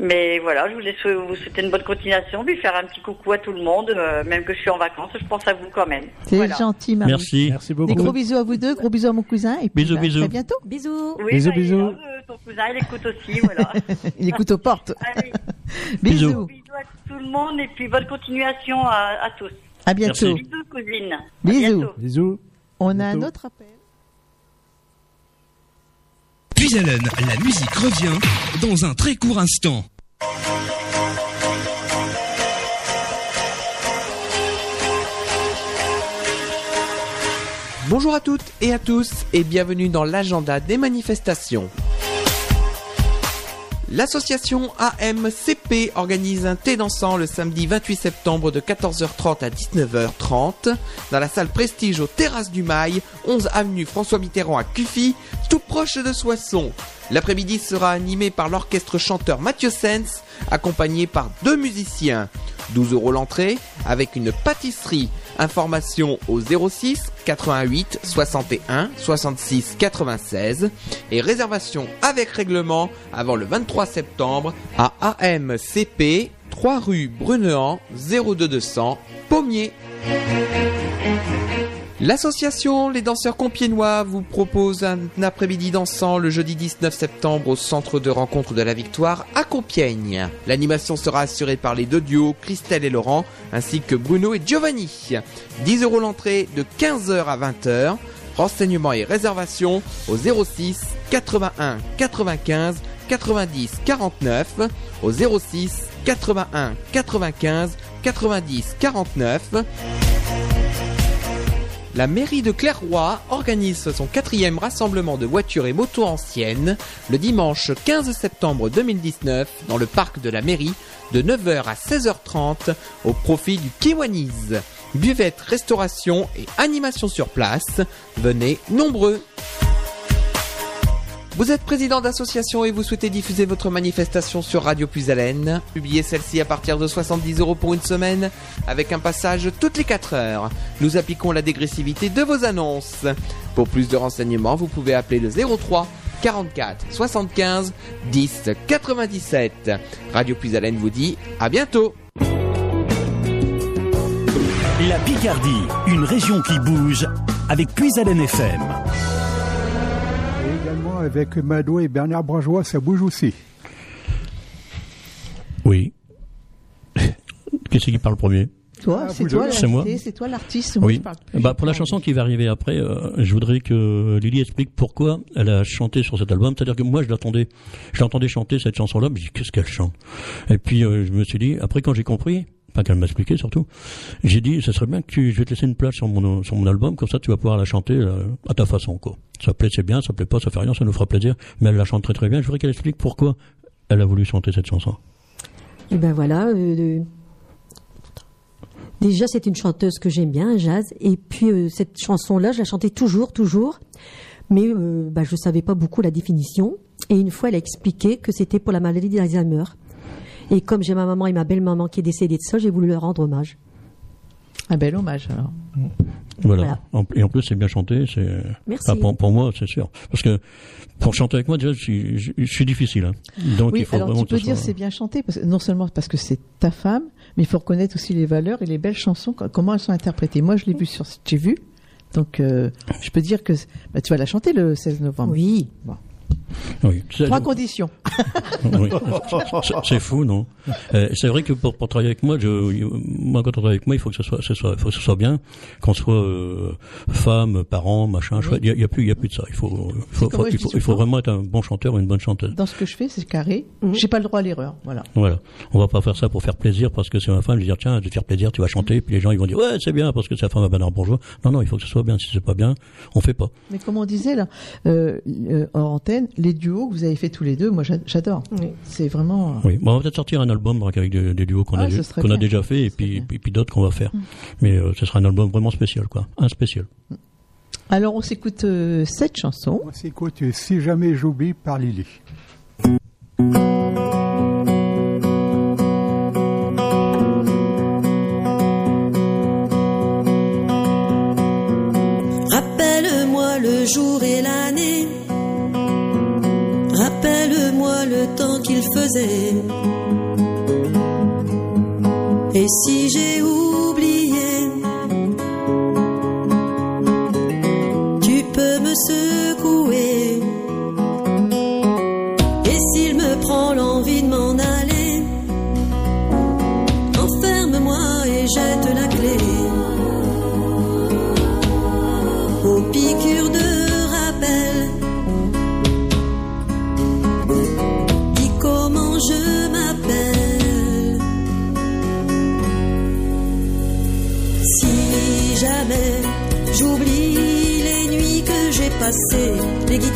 Speaker 17: Mais voilà, je voulais sou- vous souhaiter une bonne continuation, puis faire un petit coucou à tout le monde, euh, même que je suis en vacances, je pense à vous quand même.
Speaker 6: C'est
Speaker 17: Voilà.
Speaker 6: gentil, Marie.
Speaker 5: Merci.
Speaker 11: Merci
Speaker 6: Des
Speaker 11: beaucoup.
Speaker 6: gros bisous à vous deux, gros bisous à mon cousin. Et puis,
Speaker 5: Bisous,
Speaker 6: bah,
Speaker 5: bisous.
Speaker 6: À bientôt.
Speaker 15: Bisous.
Speaker 17: Oui,
Speaker 11: Bisous,
Speaker 17: bah,
Speaker 11: bisous.
Speaker 17: Ton cousin, il écoute aussi, voilà. [laughs]
Speaker 6: Il écoute aux portes.
Speaker 17: Allez, [laughs]
Speaker 6: Bisous.
Speaker 17: bisous à tout le monde et puis bonne continuation à, à tous.
Speaker 6: À bientôt.
Speaker 5: Merci.
Speaker 17: Bisous, cousine.
Speaker 6: Bisous.
Speaker 17: bientôt.
Speaker 11: Bisous.
Speaker 6: On a un autre appel.
Speaker 18: Puis Allen, la musique revient dans un très court instant.
Speaker 19: Bonjour à toutes et à tous et bienvenue dans l'agenda des manifestations. L'association AMCP organise un thé dansant le samedi 28 septembre de 14h30 à 19h30 dans la salle Prestige aux Terrasses du Mail, 11 avenue François Mitterrand à Cuffy, tout proche de Soissons. L'après-midi sera animé par l'orchestre chanteur Mathieu Sens, accompagné par deux musiciens. 12 euros l'entrée avec une pâtisserie. Information au 06 88 61 66 96 et réservation avec règlement avant le 23 septembre à AMCP 3 rue Brunehan 02200 Pommier. L'association Les Danseurs Compiénois vous propose un après-midi dansant le jeudi 19 septembre au centre de rencontre de la Victoire à Compiègne. L'animation sera assurée par les deux duos Christelle et Laurent ainsi que Bruno et Giovanni. 10 euros l'entrée de 15h à 20h. Renseignements et réservations au 06 81 95 90 49 au 06 81 95 90 49 la mairie de Clairoy organise son quatrième rassemblement de voitures et motos anciennes le dimanche 15 septembre 2019 dans le parc de la mairie de 9h à 16h30 au profit du Kiwanis. Buvette, restauration et animation sur place. Venez nombreux. Vous êtes président d'association et vous souhaitez diffuser votre manifestation sur Radio Plus Haleine. Publiez celle-ci à partir de 70 euros pour une semaine avec un passage toutes les 4 heures. Nous appliquons la dégressivité de vos annonces. Pour plus de renseignements, vous pouvez appeler le 03 44 75 10 97. Radio Plus Haleine vous dit à bientôt.
Speaker 1: La Picardie, une région qui bouge avec Puisalène FM.
Speaker 3: Avec Mado et Bernard Brangeois, ça bouge aussi.
Speaker 5: Oui. [laughs] Qu'est-ce qui parle premier
Speaker 6: Toi,
Speaker 3: Ah,
Speaker 6: c'est toi.
Speaker 5: C'est moi
Speaker 6: c'est toi l'artiste.
Speaker 5: Oui. Bah, pour la chanson qui va arriver après, euh, je voudrais que Lily explique pourquoi elle a chanté sur cet album. C'est-à-dire que moi, je l'entendais, je l'entendais chanter cette chanson-là, mais je dis qu'est-ce qu'elle chante? Et puis euh, je me suis dit, après quand j'ai compris, enfin qu'elle m'a expliqué surtout, j'ai dit, ce serait bien que tu, je vais te laisser une place sur mon sur mon album, comme ça tu vas pouvoir la chanter euh, à ta façon, quoi. Ça plaît, c'est bien, ça plaît pas, ça fait rien, ça nous fera plaisir. Mais elle la chante très très bien. Je voudrais qu'elle explique pourquoi elle a voulu chanter cette chanson.
Speaker 15: Et ben voilà. euh, Déjà, c'est une chanteuse que j'aime bien, jazz. Et puis, euh, cette chanson-là, je la chantais toujours, toujours. Mais bah, je savais pas beaucoup la définition. Et une fois, elle a expliqué que c'était pour la maladie d'Alzheimer. Et comme j'ai ma maman et ma belle-maman qui est décédée de ça, j'ai voulu leur rendre hommage.
Speaker 6: Un bel hommage alors.
Speaker 5: Voilà. Et en plus, c'est bien chanté. C'est
Speaker 6: Merci.
Speaker 5: Ah, pour, pour moi, c'est sûr. Parce que pour chanter avec moi, déjà, je suis, je, je suis difficile. hein. Donc,
Speaker 6: oui,
Speaker 5: il faut
Speaker 6: alors
Speaker 5: vraiment
Speaker 6: tu
Speaker 5: que
Speaker 6: peux
Speaker 5: ce
Speaker 6: dire
Speaker 5: soit-
Speaker 6: c'est bien chanté, parce que, non seulement parce que c'est ta femme, mais il faut reconnaître aussi les valeurs et les belles chansons, co- comment elles sont interprétées. Moi, je l'ai vu sur, j'ai vu, donc euh, je peux dire que bah, tu vas la chanter le 16 novembre.
Speaker 15: Oui.
Speaker 5: Oui. C'est-
Speaker 6: Trois conditions. [laughs]
Speaker 5: Oui. C'est- fou, non Euh, C'est vrai que pour, pour travailler avec moi, je, moi quand on travaille avec moi, il faut que ce soit, ce soit, il faut que ce soit bien, qu'on soit euh, femme, parent, machin. Il y a, plus, il y a plus de ça. Il faut, il faut, il il vraiment être un bon chanteur ou une bonne chanteuse.
Speaker 6: Dans ce que je fais, c'est carré.
Speaker 15: Mhm.
Speaker 6: J'ai pas le droit à l'erreur. Voilà.
Speaker 5: Voilà. On va pas faire ça pour faire plaisir parce que c'est ma femme. Je vais dire tiens, je vais te faire plaisir, tu vas chanter. Puis les gens ils vont dire ouais c'est bien parce que c'est la femme à Bernard Bourgeois. Non non, il faut que ce soit bien. Si c'est pas bien, on fait pas.
Speaker 6: Mais comme on disait là, euh, euh, hors antenne, les duos que vous avez fait tous les deux, moi j'a- j'adore. C'est vraiment.
Speaker 5: Oui, bon, on va peut-être sortir un album avec des, des duos qu'on
Speaker 6: Ah,
Speaker 5: a, qu'on déjà fait et puis, puis, puis d'autres qu'on va faire. Mais euh, ce sera un album vraiment spécial, quoi. Un spécial.
Speaker 6: Alors on s'écoute euh, cette chanson.
Speaker 3: On s'écoute euh, Si jamais j'oublie par Lily.
Speaker 20: Rappelle-moi le jour et l'année. creuser. Et si j'ai oublié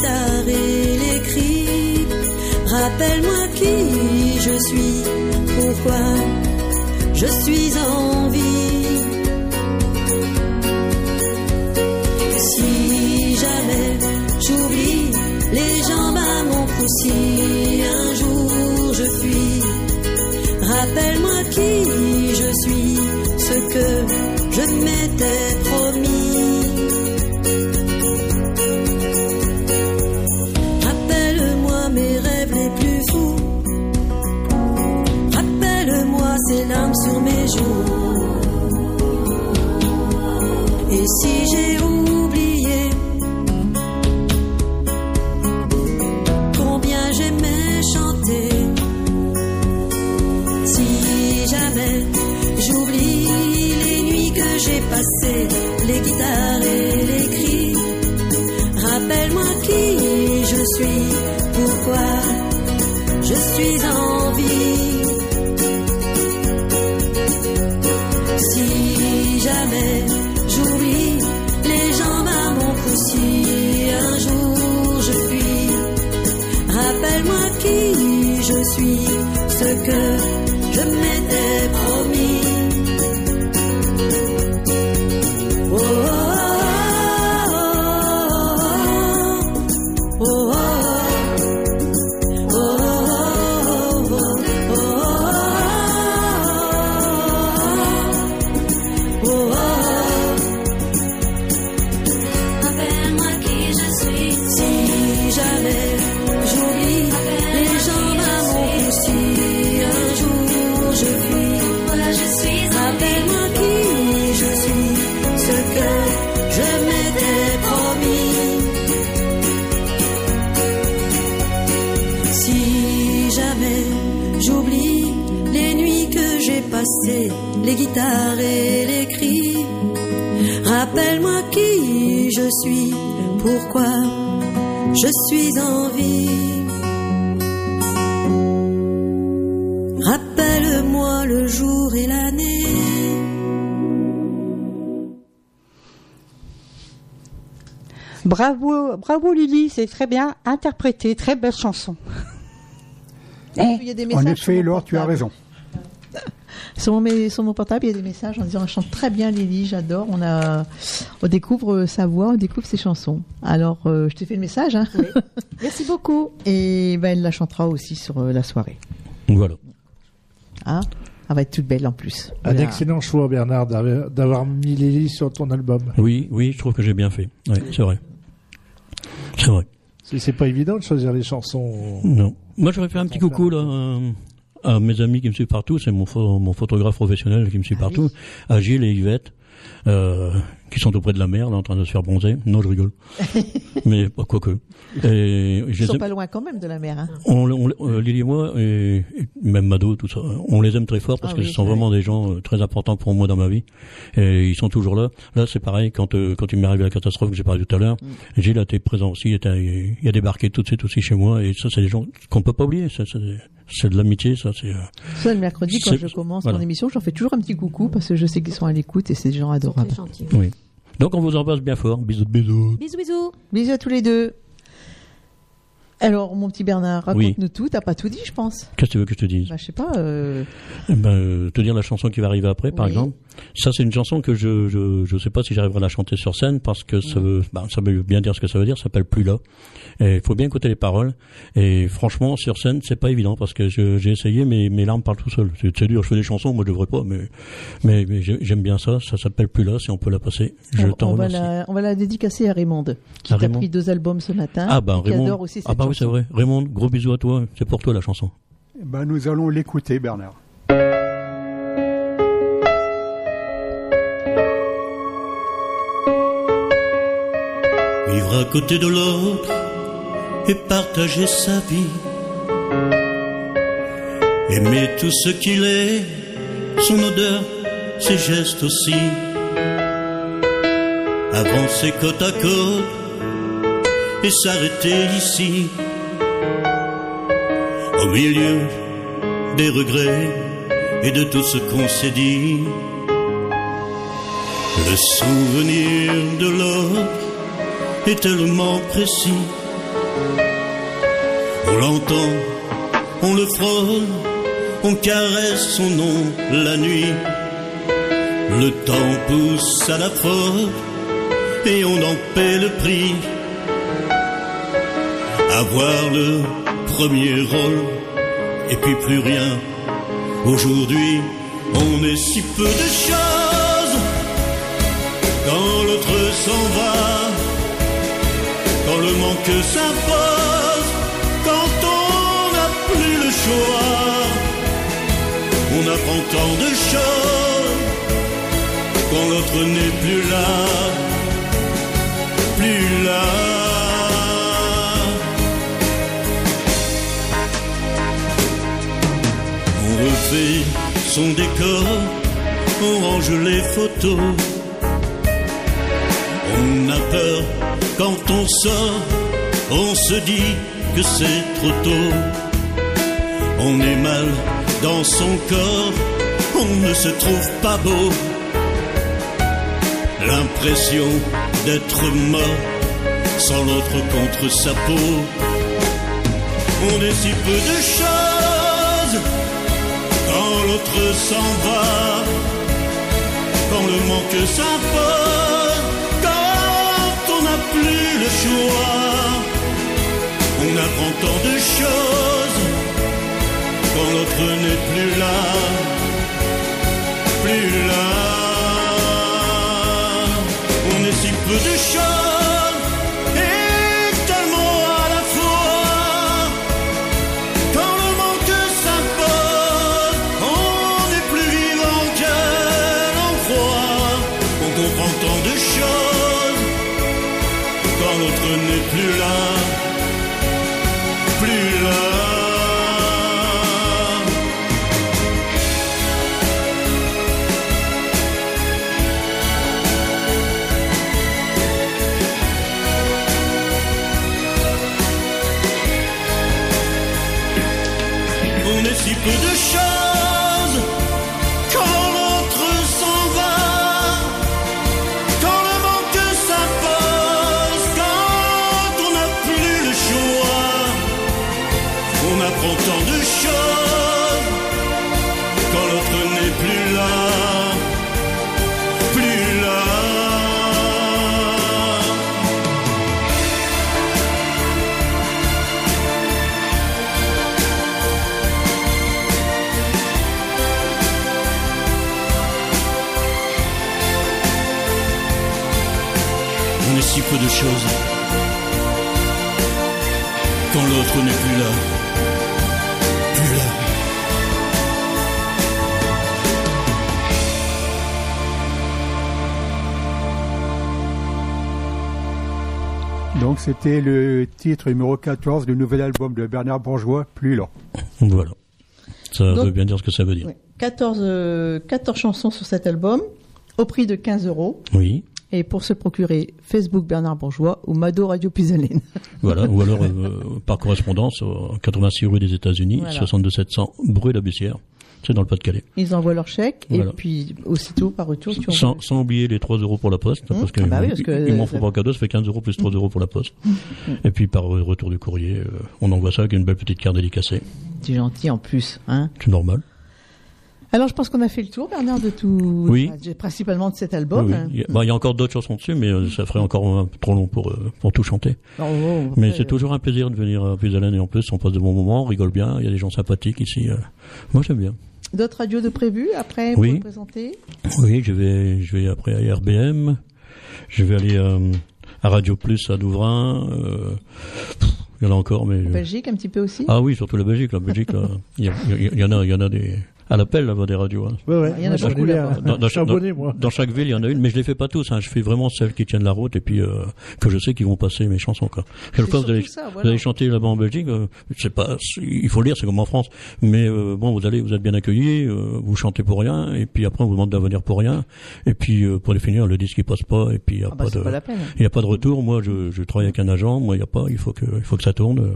Speaker 20: et les cris, rappelle-moi qui je suis, pourquoi je suis en vie. Si jamais j'oublie les jambes à mon cou, si un jour je fuis, rappelle-moi qui je suis, ce que je m'étais les guitares et les cris, rappelle-moi qui je suis, pourquoi je suis en vie. Rappelle-moi le jour et l'année.
Speaker 4: Bravo, bravo Lily, c'est très bien interprété, très belle chanson.
Speaker 6: Il y a des
Speaker 3: En effet, Laure, tu as raison.
Speaker 6: Sur mon, mé- sur mon portable, il y a des messages en disant elle chante très bien Lily, j'adore. On a, on découvre euh, sa voix, on découvre ses chansons. Alors, euh, je t'ai fait le message. Hein [laughs]
Speaker 15: Merci beaucoup.
Speaker 6: Et ben, elle la chantera aussi sur euh, la soirée.
Speaker 5: Voilà.
Speaker 6: Ah. Elle va être toute belle en plus.
Speaker 11: Un
Speaker 6: Voilà.
Speaker 11: excellent choix, Bernard, d'avoir mis Lily sur ton album.
Speaker 5: Oui, oui, je trouve que j'ai bien fait. Oui, c'est vrai. C'est vrai.
Speaker 11: C'est c'est pas évident de choisir les chansons.
Speaker 5: Non. Moi, j'aurais fait un petit coucou là à mes amis qui me suivent partout. C'est mon, mon photographe professionnel qui me suit partout. À Gilles et Yvette, euh, qui sont auprès de la mer, là, en train de se faire bronzer. Non, je rigole. [laughs] Mais bah, quoique. Et je
Speaker 6: Ils sont pas loin quand même de la mer. Hein.
Speaker 5: on, on- euh, Lily et moi, et, et même Mado, tout ça, on les aime très fort parce
Speaker 6: Ah
Speaker 5: que
Speaker 6: oui,
Speaker 5: ce sont vraiment des gens euh, très importants pour moi dans ma vie. Et ils sont toujours là. Là, c'est pareil, quand, euh, quand il m'est arrivé la catastrophe que j'ai parlé tout à l'heure,
Speaker 6: Mm.
Speaker 5: Gilles a été présent aussi, était, il a débarqué tout de suite aussi chez moi. Et ça, c'est des gens qu'on peut pas oublier. Ça, c'est de l'amitié, ça. C'est, euh,
Speaker 6: Ça, le mercredi, quand je commence
Speaker 5: voilà.
Speaker 6: mon émission, j'en fais toujours un petit coucou parce que je sais qu'ils sont à l'écoute et c'est des gens adorables.
Speaker 5: oui. Donc, on vous embrasse bien fort. Bisous, bisous.
Speaker 15: Bisous, bisous.
Speaker 6: Bisous à tous les deux. Alors, mon petit Bernard,
Speaker 5: Oui.
Speaker 6: raconte-nous tout. T'as pas tout dit, je pense.
Speaker 5: Qu'est-ce que tu veux que je te dise?
Speaker 6: Bah, je sais pas. euh,
Speaker 5: Eh ben, euh, te dire la chanson qui va arriver après, par
Speaker 6: Oui.
Speaker 5: exemple. Ça, c'est une chanson que je je je sais pas si j'arriverai à la chanter sur scène parce que ça veut ben, ça veut bien dire ce que ça veut dire. Ça s'appelle plus là. Et il faut bien écouter les paroles. Et franchement, sur scène, c'est pas évident parce que j'ai essayé, mais mes larmes parlent tout seul. C'est dur. Je fais des chansons, moi je devrais pas, mais mais, mais j'ai- j'aime bien ça. Ça s'appelle plus là. Si on peut la passer, je t'en
Speaker 6: on va
Speaker 5: remercie.
Speaker 6: la, on va la dédicacer à Raymond, qui
Speaker 5: Raymond.
Speaker 6: pris deux albums ce matin.
Speaker 5: Ah ben Raymond.
Speaker 6: adore aussi cette
Speaker 5: ah bah oui, c'est vrai. Raymond, gros bisous à toi. C'est pour toi la chanson.
Speaker 3: Ben, nous allons l'écouter, Bernard.
Speaker 1: Vivre à côté de l'autre et partager sa vie. Aimer tout ce qu'il est, son odeur, ses gestes aussi. Avancer côte à côte et s'arrêter ici. Au milieu des regrets et de tout ce qu'on s'est dit. Le souvenir de l'autre est tellement précis. On l'entend, on le frôle, on caresse son nom la nuit. Le temps pousse à la faute et on en paie le prix. Avoir le premier rôle. Et puis plus rien. Aujourd'hui, on est si peu de choses. Quand l'autre s'en va. Quand le manque s'impose, quand on n'a plus le choix, on apprend tant de choses, quand l'autre n'est plus là, Refait son décor, on range les photos. On a peur quand on sort, on se dit que c'est trop tôt. On est mal dans son corps, on ne se trouve pas beau. L'impression d'être mort sans l'autre contre sa peau. On est si peu de choses s'en va, quand le manque s'impose, quand on n'a plus le choix. On apprend tant de choses quand l'autre n'est plus là, plus là. On est si peu de choses
Speaker 3: c'était le titre numéro 14 du nouvel album de Bernard Bourgeois, Plus lent.
Speaker 5: Voilà. Ça
Speaker 6: Donc-
Speaker 5: veut bien dire ce que ça veut dire.
Speaker 6: Ouais. 14, euh, 14 chansons sur cet album, au prix de 15 euros.
Speaker 5: Oui.
Speaker 6: Et pour se procurer, Facebook Bernard Bourgeois ou Mado Radio Puisalène. [laughs]
Speaker 5: Voilà, ou alors euh, par correspondance, au 86 rue des États-Unis,
Speaker 6: Voilà.
Speaker 5: 62 700 Bruy la Bussière. C'est dans le Pas-de-Calais.
Speaker 6: Ils envoient leur chèque
Speaker 5: Voilà.
Speaker 6: et puis aussitôt par retour tu
Speaker 5: Sans,
Speaker 6: envoies.
Speaker 5: sans oublier les 3 euros pour la poste, parce que,
Speaker 6: Ah bah oui,
Speaker 5: m'en font pas cadeau, ça fait 15 euros plus 3 euros pour la poste. Et puis par euh, retour du courrier, euh, on envoie ça avec une belle petite carte dédicacée.
Speaker 6: C'est gentil en plus, hein.
Speaker 5: C'est normal.
Speaker 6: Alors je pense qu'on a fait le tour Bernard de tout,
Speaker 5: Oui.
Speaker 6: principalement de cet album.
Speaker 5: Oui, oui. Il y a, bah, il y a encore d'autres chansons dessus, mais euh, ça ferait encore un peu trop long pour, euh, pour tout chanter.
Speaker 6: Oh, oh,
Speaker 5: Mais
Speaker 6: après,
Speaker 5: c'est toujours un plaisir de venir à Puisalène et en plus on passe de bons moments, on rigole bien, il y a des gens sympathiques ici. euh. Moi j'aime bien.
Speaker 6: D'autres radios de prévues après
Speaker 5: Oui.
Speaker 6: pour le présenter
Speaker 5: Oui, je vais, je vais après à RBM, je vais aller euh, à Radio Plus à Douvrin. euh, pff, il y en a encore, mais
Speaker 6: En Belgique un petit peu aussi
Speaker 5: ah oui, surtout la Belgique. La Belgique, là, il y, a- il y a- il y en a, il y en a des à l'appel là-bas des radios. hein.
Speaker 11: Ouais, ouais.
Speaker 6: Il y en a beaucoup.
Speaker 5: Dans, dans chaque,
Speaker 11: abonné,
Speaker 5: dans-
Speaker 11: moi.
Speaker 5: dans chaque ville, il y en a une, mais je les fais pas tous. Hein. Je fais vraiment celles qui tiennent la route et puis euh, que je sais qu'ils vont passer mes chansons. Quoi. Quelquefois, vous allez,
Speaker 6: ça,
Speaker 5: vous allez chanter là-bas en Belgique. euh, c'est pas, il faut le dire, c'est comme en France. Mais euh, bon, vous allez, vous êtes bien accueillis, euh, vous chantez pour rien, et puis après on vous demande de venir pour rien. Et puis euh, pour les finir, le disque il passe pas, et puis il y a
Speaker 6: Ah bah,
Speaker 5: pas de, il y a pas de retour. Moi, je, je travaille avec un agent. Moi, il y a pas, il faut que, il faut que ça tourne. euh.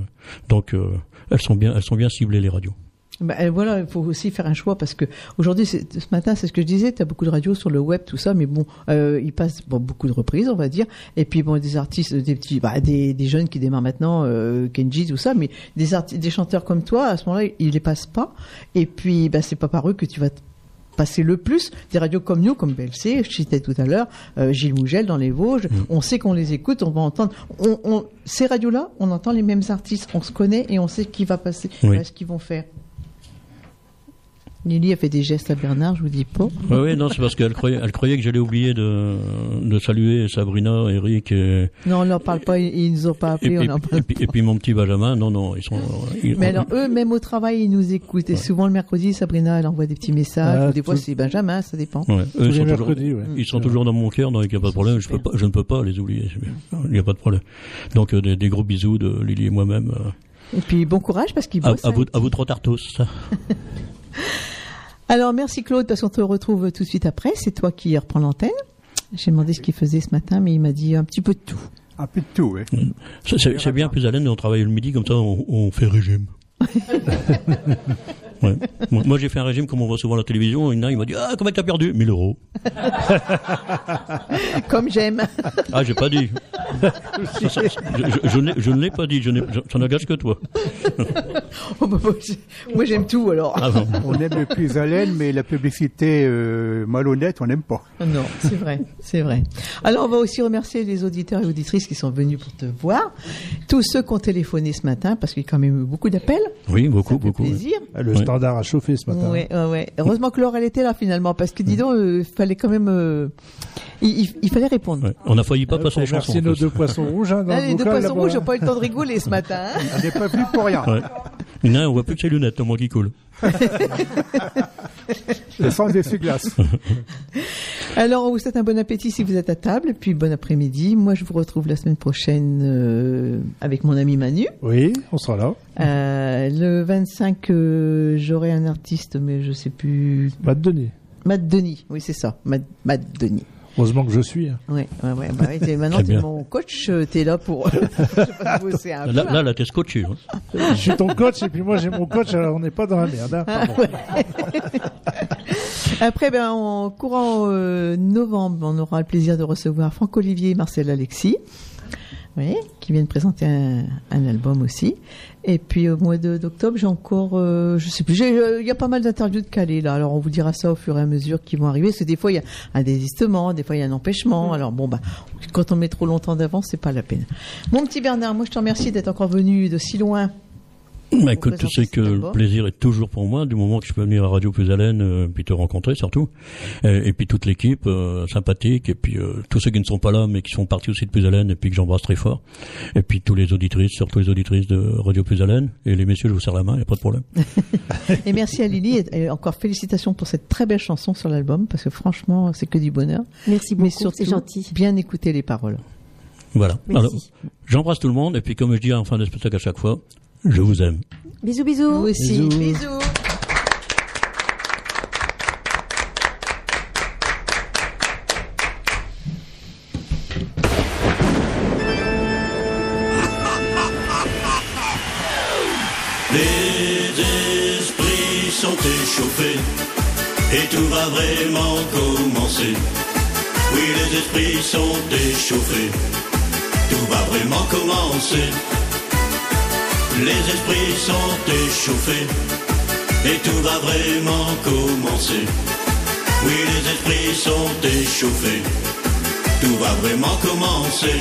Speaker 5: Donc, euh, elles sont bien, elles sont bien ciblées les radios.
Speaker 6: Bah, voilà, il faut aussi faire un choix parce que aujourd'hui, ce matin, c'est ce que je disais, tu as beaucoup de radios sur le web, tout ça, mais bon, euh, ils passent bon, beaucoup de reprises, on va dire, et puis bon, des artistes, des petits, bah, des, des jeunes qui démarrent maintenant, euh, Kenji, tout ça, mais des arti- des chanteurs comme toi, à ce moment-là, ils les passent pas, et puis bah, c'est pas par eux que tu vas passer le plus. Des radios comme nous, comme BLC, je citais tout à l'heure, euh, Gilles Mougel dans les Vosges, on sait qu'on les écoute, on va entendre, on, on- ces radios-là, on entend les mêmes artistes, on se connaît et on sait qui va passer,
Speaker 5: Oui.
Speaker 6: ce qu'ils vont faire. Lily a fait des gestes à Bernard, je vous dis pas.
Speaker 5: Oui, oui, non, c'est parce qu'elle croyait, elle croyait que j'allais oublier de, de saluer Sabrina, Eric et,
Speaker 6: Non, on leur parle pas, ils, ils nous ont pas appelés, on
Speaker 5: puis-
Speaker 6: leur
Speaker 5: et
Speaker 6: parle
Speaker 5: puis, et puis mon petit Benjamin. Non, non, ils sont. ils-
Speaker 6: Mais alors, eux, même au travail, ils nous écoutent. Et souvent, le mercredi, Sabrina, elle envoie des petits messages.
Speaker 5: Ah,
Speaker 6: ou des fois, c'est Benjamin, ça dépend.
Speaker 5: Ouais, eux, ils sont, toujours, ils sont toujours dans mon cœur, donc il n'y a pas de problème. Je, peux pas, je ne peux pas les oublier. Il n'y a pas de problème. Donc euh, des, des gros bisous de Lily et moi-même. euh,
Speaker 6: Et puis, bon courage, parce qu'ils
Speaker 5: à,
Speaker 6: bossent.
Speaker 5: à
Speaker 6: hein.
Speaker 5: vous, à vous trop tard tous. [laughs]
Speaker 6: Alors, merci Claude, parce qu'on te retrouve tout de suite après. C'est toi qui reprends l'antenne. J'ai demandé ce qu'il faisait ce matin, mais il m'a dit un petit peu de tout.
Speaker 3: Un peu de tout, oui.
Speaker 5: C'est- C'est c'est bien plus à l'aise, on travaille le midi, comme ça on, on fait régime. [laughs] [laughs] Ouais. Moi, moi, j'ai fait un régime comme on voit souvent à la télévision. Une il m'a dit Ah, combien t'as perdu? 1000 euros. [laughs]
Speaker 6: Comme j'aime.
Speaker 5: Ah, j'ai pas dit. Ça, ça, je, ne l'ai pas dit, je ça n'engage que toi.
Speaker 6: Oh, bah, bah, Moi, j'aime tout, alors.
Speaker 5: Ah bon.
Speaker 3: On aime le plus haleine, mais la publicité euh, malhonnête, on n'aime pas.
Speaker 6: Non, c'est vrai, c'est vrai. Alors, on va aussi remercier les auditeurs et auditrices qui sont venus pour te voir. Tous ceux qui ont téléphoné ce matin, parce qu'il y a quand même eu beaucoup d'appels.
Speaker 5: Oui, beaucoup, beaucoup.
Speaker 6: plaisir.
Speaker 11: Ah, Le standard a chauffé ce matin.
Speaker 6: Ouais, ouais, ouais. Heureusement que Laure, elle était là finalement, parce que dis donc, il fallait quand même, euh, il, il- il fallait répondre.
Speaker 5: Ouais. On a failli pas
Speaker 11: Euh,
Speaker 5: passer les chansons. en
Speaker 11: nos
Speaker 5: plus.
Speaker 11: deux poissons rouges. Hein, dans le
Speaker 6: les deux poissons rouges n'ont pas eu le temps de rigoler ce matin. hein.
Speaker 3: On n'est pas venu pour rien.
Speaker 5: Ouais. Il y en a un, on voit plus que ses lunettes, au moins qui coule. [laughs]
Speaker 3: Le sens des glaces. [laughs]
Speaker 6: Alors, on vous souhaite un bon appétit si vous êtes à table, puis bon après-midi. Moi, je vous retrouve la semaine prochaine euh, avec mon ami Manu.
Speaker 11: Oui, on sera là.
Speaker 6: Euh, le 25, euh, j'aurai un artiste, mais je sais plus.
Speaker 11: Matt Denis.
Speaker 6: Matt Denis, oui, c'est ça. Matt, Matt Denis.
Speaker 11: Heureusement que je suis. hein.
Speaker 6: Ouais, ouais, ouais. Bah, ouais, maintenant, t'es
Speaker 5: bien.
Speaker 6: mon coach, euh, t'es là pour [laughs] je sais pas, bosser un peu.
Speaker 5: Là, là, là t'es scotché. hein.
Speaker 11: Je suis ton coach et puis moi j'ai mon coach, alors on n'est pas dans la merde. hein.
Speaker 6: Ah. [laughs] Après, ben, en courant euh, novembre, on aura le plaisir de recevoir Franck Olivier et Marcel Alexis, oui, qui viennent présenter un, un album aussi. Et puis au mois de- d'octobre, j'ai encore, euh, je sais plus, j'ai, euh, il y a pas mal d'interviews de Calais là. Alors on vous dira ça au fur et à mesure qui vont arriver, parce que des fois il y a un désistement, des fois il y a un empêchement. Alors bon, bah, quand on met trop longtemps d'avance, c'est pas la peine. Mon petit Bernard, moi je te remercie d'être encore venu de si loin
Speaker 5: Bah, écoute, tu sais que le plaisir est toujours pour moi du moment que je peux venir à Radio Plus Haleine, euh, puis te rencontrer surtout, et, et puis toute l'équipe euh, sympathique, et puis euh, tous ceux qui ne sont pas là mais qui font partie aussi de Plus Haleine, et puis que j'embrasse très fort, et puis tous les auditrices, surtout les auditrices de Radio Plus Haleine, et les messieurs, je vous serre la main, il n'y a pas de problème. [laughs]
Speaker 6: Et merci à Lily et, et encore félicitations pour cette très belle chanson sur l'album parce que franchement c'est que du bonheur.
Speaker 15: Merci
Speaker 6: Mais
Speaker 15: beaucoup,
Speaker 6: surtout
Speaker 15: c'est gentil.
Speaker 6: bien écouter les paroles.
Speaker 5: Voilà.
Speaker 15: Merci.
Speaker 5: Alors, j'embrasse tout le monde, et puis comme je dis en fin de spectacle à chaque fois, je vous aime.
Speaker 15: Bisous, bisous.
Speaker 6: Vous aussi.
Speaker 5: Bisous.
Speaker 6: Bisous.
Speaker 1: Les esprits sont échauffés et tout va vraiment commencer. Oui, les esprits sont échauffés, tout va vraiment commencer. Les esprits sont échauffés et tout va vraiment commencer. Oui, les esprits sont échauffés, tout va vraiment commencer.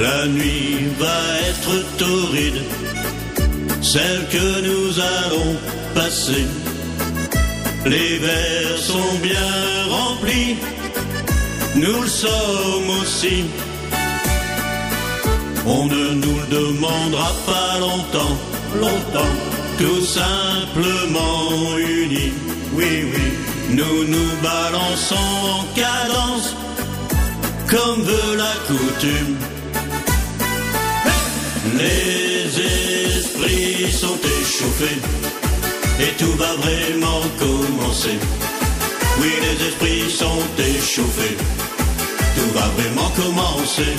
Speaker 1: La nuit va être torride, celle que nous allons passer. Les verres sont bien remplis, nous le sommes aussi. On ne nous le demandera pas longtemps, longtemps, tout simplement unis. Oui, oui, nous nous balançons en cadence, comme veut la coutume. Les sont échauffés et tout va vraiment commencer. Oui, les esprits sont échauffés, tout va vraiment commencer.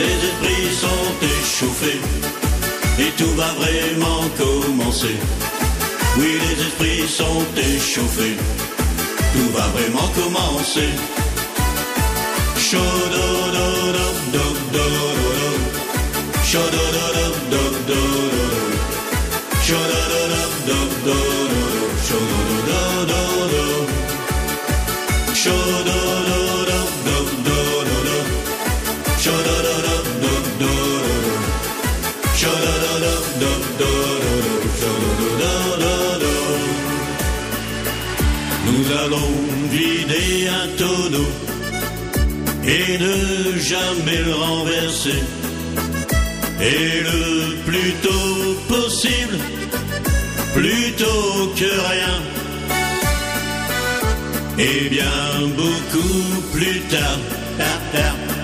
Speaker 1: Les esprits sont échauffés et tout va vraiment commencer. Oui, les esprits sont échauffés, tout va vraiment commencer. Chaud do do do do do do do. Nous allons vider un tonneau et ne jamais le renverser. Et le plus tôt possible, plutôt que rien. Et bien beaucoup plus tard,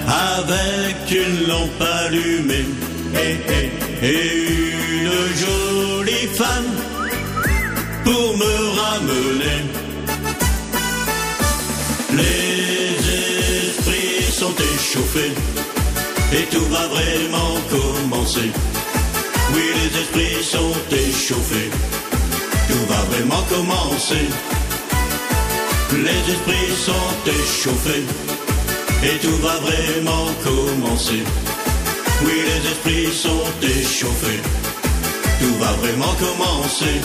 Speaker 1: avec une lampe allumée et une jolie femme pour me ramener. Les esprits sont échauffés et tout va vraiment commencer. Oui, les esprits sont échauffés, tout va vraiment commencer. Les esprits sont échauffés et tout va vraiment commencer. Oui, les esprits sont échauffés, tout va vraiment commencer.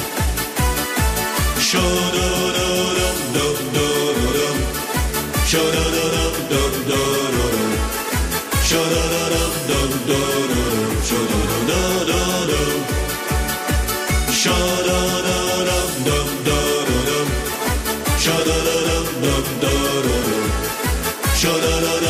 Speaker 1: Chaud